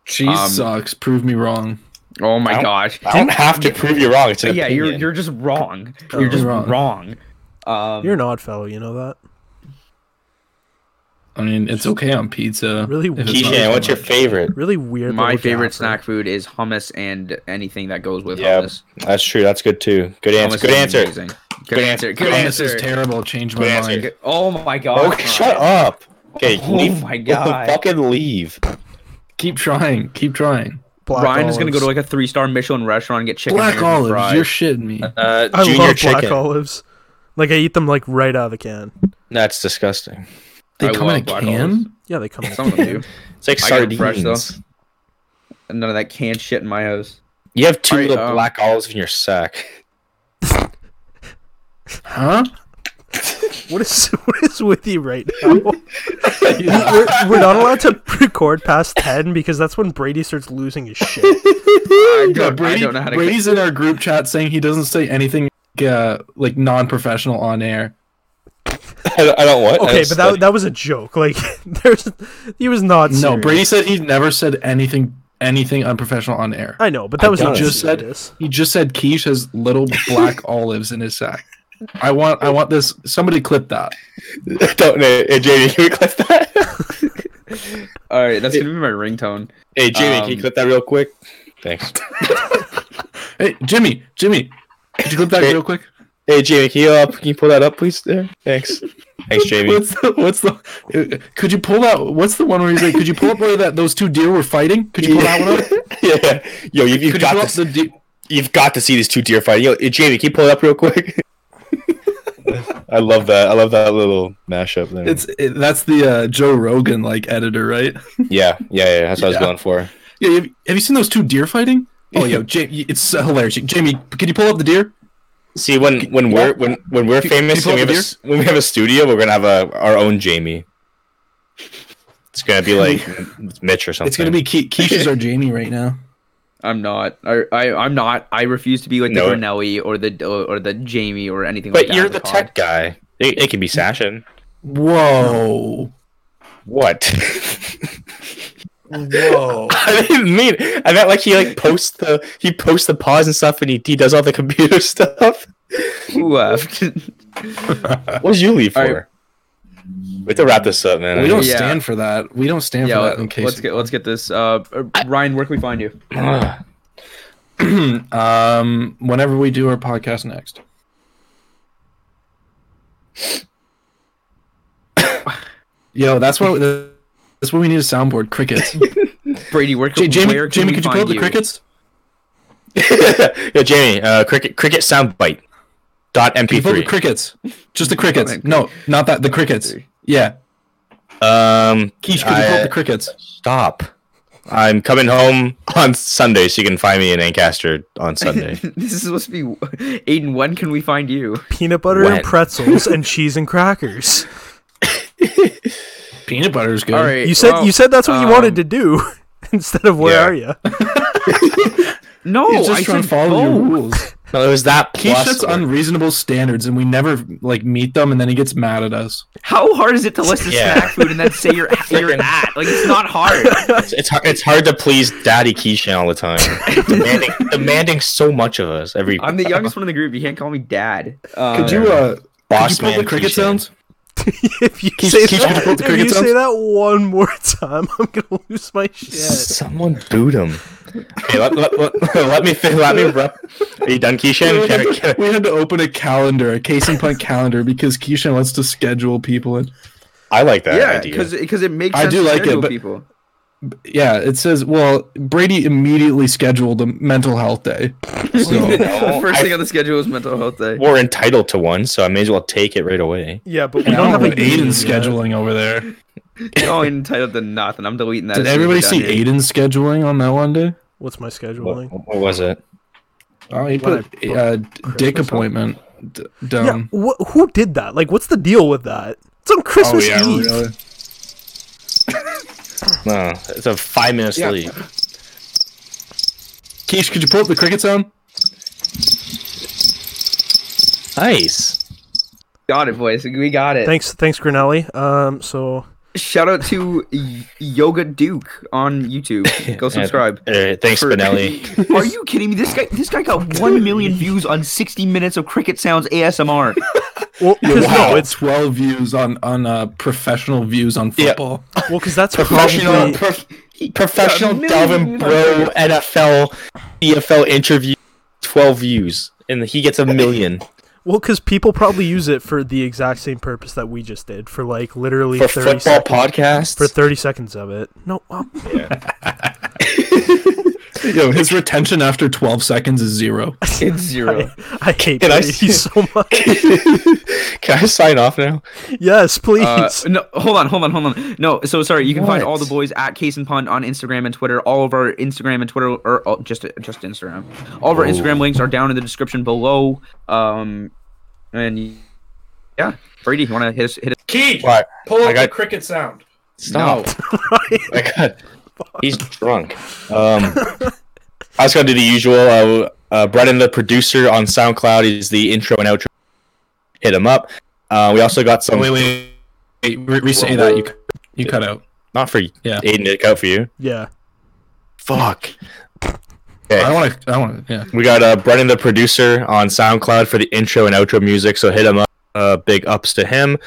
Cheese Um, sucks. Prove me wrong. Oh my don't- gosh. I don't have to prove you wrong. It's an yeah, you're you're just wrong. You're just Wrong. wrong. Um, You're an odd fellow, you know that. I mean, it's okay on pizza. Really if weird. not what's your favorite? Really weird. my favorite gaffer. snack food is hummus and anything that goes with Yeah, hummus. That's true. That's good too. Good answer. Hummus Good answer. amazing. Good, Good answer. Good Hummus answer. is terrible. Change my Good answer. mind. Good- Oh my god. Oh, shut up. Okay, Oh leave. my God. Fucking leave. Keep trying. Keep trying. Black Ryan is gonna go to like a three star Michelin restaurant and get chicken Black olives. fries. You're shitting me. Uh, I junior love chicken. black olives. Like I eat them like right out of the can. That's disgusting. They I come in a can. olives. Yeah, they come in. a Some of them can. do. It's like I get 'em sardines. fresh, None of that canned shit in my house. You have two Alright, little um, black olives in your sack. Huh? [laughs] What is [laughs] what is with you right now? [laughs] we're, we're not allowed to record past ten because that's when Brady starts losing his shit. I Yeah, don't, Brady, I don't know how to. Brady's in our group chat saying he doesn't say anything uh, like non-professional on air. I don't, I don't what? Okay, but that study. that was a joke. Like [laughs] there's he was not. No, serious. Brady said he never said anything anything unprofessional on air. I know, but that I was don't. not Just said- serious. He just said Keish has little black [laughs] olives in his sack. I want I want this somebody clip that. [laughs] don't. Hey, Jamie, can we clip that? All right, that's gonna be my ringtone. hey, Jamie, can Um, you clip that real quick? Thanks. Hey, Jimmy, Jimmy, could you clip that Hey. real quick? Hey, Jamie, can you uh, can you pull that up, please? There. Thanks. Thanks, Jamie. [laughs] What's the what's the could you pull that what's the one where he's like could you pull up where that those two deer were fighting? Could you pull that one up? [laughs] yeah. Yo, you, you got pull up this. the de- You've got to see these two deer fighting. Yo, Jamie, can you pull it up real quick? [laughs] I love that. I love that little mashup there. It's it, that's the uh, Joe Rogan like editor, right? yeah, yeah, yeah. That's what I was going for. Yeah, have, have you seen those two deer fighting? Oh, yo, Jamie, it's hilarious. Jamie, can you pull up the deer? See, when when we're when when we're famous, can when we, have a, when we have a studio, we're gonna have a our own Jamie. It's gonna be like [laughs] Mitch or something. It's gonna be Ke- Keisha's our Jamie right now. I'm not. I, I I'm not. I refuse to be like the No. Or the or, or the Jamie or anything But like that. you're in the tech guy. It, it could be Sashin. Whoa, What? [laughs] whoa. [laughs] I didn't mean. I meant like he like posts the he posts the pause and stuff, and he, he does all the computer [laughs] stuff. Who left? [laughs] What did you leave for? Alright. We have to wrap this up, man. we don't Yeah. stand for that. We don't stand yeah. for Let, that. In case. let's get let's get this. Uh, uh, Ryan, where can we find you? [clears throat] um, whenever we do our podcast next. Yo, that's what that's what we need a soundboard. Crickets. [laughs] Brady, where, J- can- Jamie, where can Jamie, we could you pull up the crickets? [laughs] yeah, Jamie, uh, cricket cricket soundbite dot Can you pull the mp3. crickets? Just the [laughs] crickets. No, not that. The crickets. Yeah. Um, Keish, could you pull up the crickets? stop. I'm coming home on Sunday, so you can find me in Ancaster on Sunday. this is supposed to be Aiden. When can we find you? Peanut butter When? and pretzels and cheese and crackers. Peanut butter is good. All right. You said well, you said that's what you wanted um, to do [laughs] instead of where yeah. are you? [laughs] No, He's just I trying to follow your rules. no, it was that [laughs] Keish plus. sets unreasonable standards, and we never like meet them, and then he gets mad at us. How hard is it to list the Yeah. snack food and then say you're you're Freaking- at? Like it's not hard. it's, it's hard. It's hard to please Daddy Keishan all the time, demanding demanding so much of us every. I'm the youngest one in the group. You can't call me dad. Um, Could you uh, could you boss pull man the cricket Keishan. sounds? [laughs] if you Keish- say Keish, could you that, if you say that one more time, [laughs] I'm gonna lose my shit. Someone boot him. Okay, let, let, let, [laughs] let me fin- let me rep. Are you done, Keishan? we, Can, had to, we had to open a calendar, a case and punt calendar, because Keishan wants to schedule people. And I like that yeah, idea. because because it makes I do to like it, but- people. Yeah, it says, well, Brady immediately scheduled a mental health day. [laughs] So, the first I- thing on the schedule was mental health day. We're entitled to one, so I may as well take it right away. Yeah, but we and don't don't have an a what yet. scheduling over there. [laughs] Oh, entitled to nothing. I'm deleting that. Did as soon as everybody see done here. Aiden's scheduling on that one day? What's my scheduling? what was it? Oh, he When put booked uh, dick appointment d- Yeah, down. wh- who did that? Like, what's the deal with that? It's on Christmas Eve. Oh, really? No, it's a five minute Yeah. sleep. Keish, could you pull up the cricket sound? Nice. Got it, boys. We got it. Thanks, thanks, Grinelli. Um, so Shout out to Yoga Duke on YouTube. [laughs] Go subscribe. Uh, thanks, For- Spinelli. [laughs] Are you kidding me? This guy, this guy got one million views on 60 minutes of cricket sounds ASMR. [laughs] well, Wow, no, it's it's 12 views on on uh, professional views on Yeah. football. well, because that's professional, probably prof- professional million Delvin Bro cricket. NFL EFL interview, twelve views, and he gets a million well, because people probably use it for the exact same purpose that we just did for like literally for thirty football seconds. podcasts. For thirty seconds of it. No, well, [laughs] Yo, his retention after 12 seconds is zero. It's zero. [laughs] I hate Can I Brady see- so much. [laughs] Can I sign off now? yes, please. Uh, no, hold on, hold on, hold on. No, so sorry. You can find all the boys at Case and Pond on Instagram and Twitter. All of our Instagram and Twitter, or oh, just just Instagram. All of our. Instagram links are down in the description below. Um, and yeah, Brady, you want to hit us? Hit us? Keith, What? pull I got- cricket sound. Stop. [laughs] I got. He's drunk. Um, [laughs] I was gonna do the usual. Uh, uh, Brennan, the producer on SoundCloud, is the intro and outro. Hit him up. Uh, we also got some. wait, wait. wait re- re-say that. You, you cut out. Not for Yeah. Aiden to out for you. yeah. Fuck. I Okay. don't want to. I want to. Yeah. We got uh, Brennan, the producer, on SoundCloud for the intro and outro music. So hit him up. Uh, big ups to him.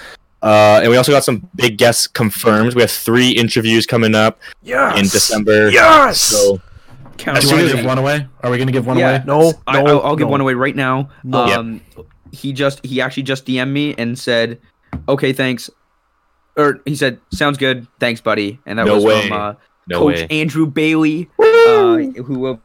Uh, and we also got some big guests confirmed. We have three interviews coming up Yes. in December. Yes. So Count Do As you soon want as to give one away? Are we going to give one Yeah. away? No, no, I, I'll, I'll give one away right now. No. Yeah. Um, he just he actually just DM'd me and said, "Okay, thanks," or he said, "Sounds good, thanks, buddy." And that No was way. from uh, no Coach way. Andrew Bailey, uh, who will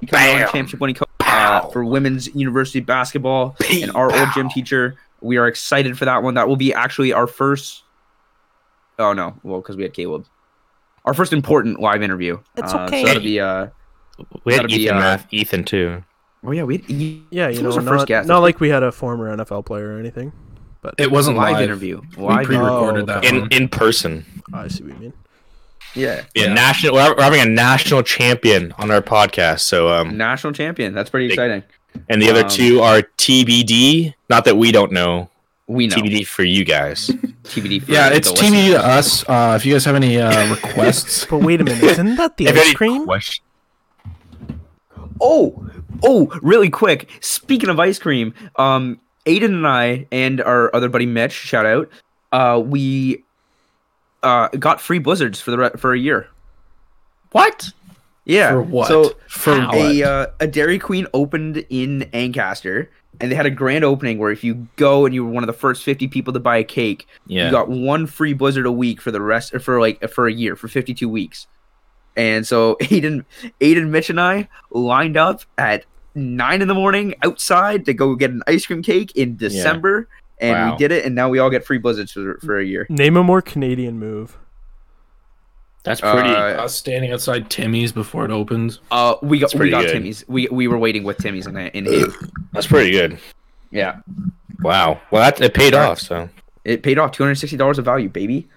become our Bam. championship winning coach uh, for women's university basketball and our old gym teacher. We are excited for that one. That will be actually our first. Oh no, well, because we had Caleb. Our first important live interview. It's Uh, okay. So that'll be. Uh, We had That'd be, Ethan, uh, Ethan too. oh yeah, we. Had, he, Yeah, you know, was our not, first guest. not like we had a former NFL player or anything. But it wasn't live, live. interview. We pre-recorded Oh, that. In one. in person. I see what you mean. Yeah. Yeah, Yeah. national. We're, we're having a national champion on our podcast. So um, National champion. That's pretty exciting. and the other Um, two are TBD. Not that we don't know. We know TBD for you guys. [laughs] TBD. For Yeah, it's TBD listeners. to us. Uh, if you guys have any uh, [laughs] requests, But wait a minute, isn't that the [laughs] If ice cream? question- Oh, oh, really quick. Speaking of ice cream, um, Aiden and I and our other buddy Mitch, shout out, uh, we uh got free blizzards for the re- for a year. What? Yeah. For what? So For a uh, a Dairy Queen opened in Ancaster, and they had a grand opening where if you go and you were one of the first fifty people to buy a cake, Yeah. you got one free Blizzard a week for the rest, or for like for a year for fifty two weeks. And so [laughs] Aiden, Aiden, Mitch, and I lined up at nine in the morning outside to go get an ice cream cake in December, and Wow. we did it. And now we all get free Blizzards for, for a year. Name a more Canadian move. That's pretty. Uh, Uh, standing outside Timmy's before it opens. Uh, we got we pretty got good. Timmy's. We we were waiting with Timmy's in in Hague. [clears throat] that's pretty good. Yeah, Wow. Well, that it paid off. So, it paid off. Two hundred sixty dollars of value, baby.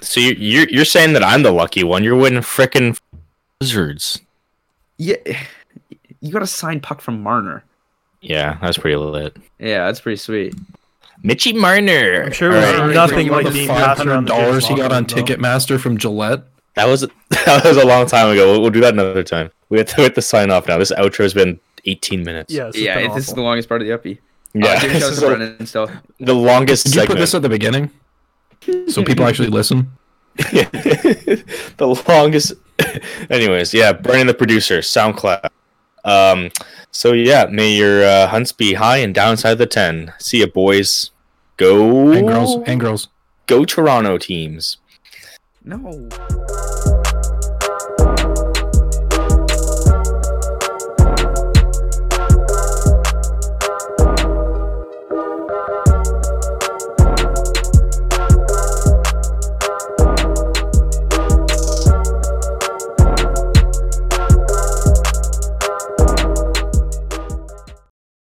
so you, you're you're saying that I'm the lucky one? You're winning frickin' wizards. Yeah, [sighs] you got a signed puck from Marner. Yeah, that's pretty lit. Yeah, that's pretty sweet. Mitchy Marner. I'm sure it was All right. nothing like the being passed around dollars he got on though. Ticketmaster from Gillette. That was [laughs] that was a long time ago. We'll, we'll do that another time. We have to, we have to sign off now. This outro has been 18 minutes. Yeah, yeah, been it- this is the longest part of the uppy. yeah. uh, this [laughs] is to the, still. the longest Did you put this at the beginning so [laughs] people actually listen? the longest. Anyways, yeah, Brennan, the producer, SoundCloud. Um, so yeah, may your uh, hunts be high and downside the 10. See ya, boys. Go And girls, and girls. Go Toronto teams. No.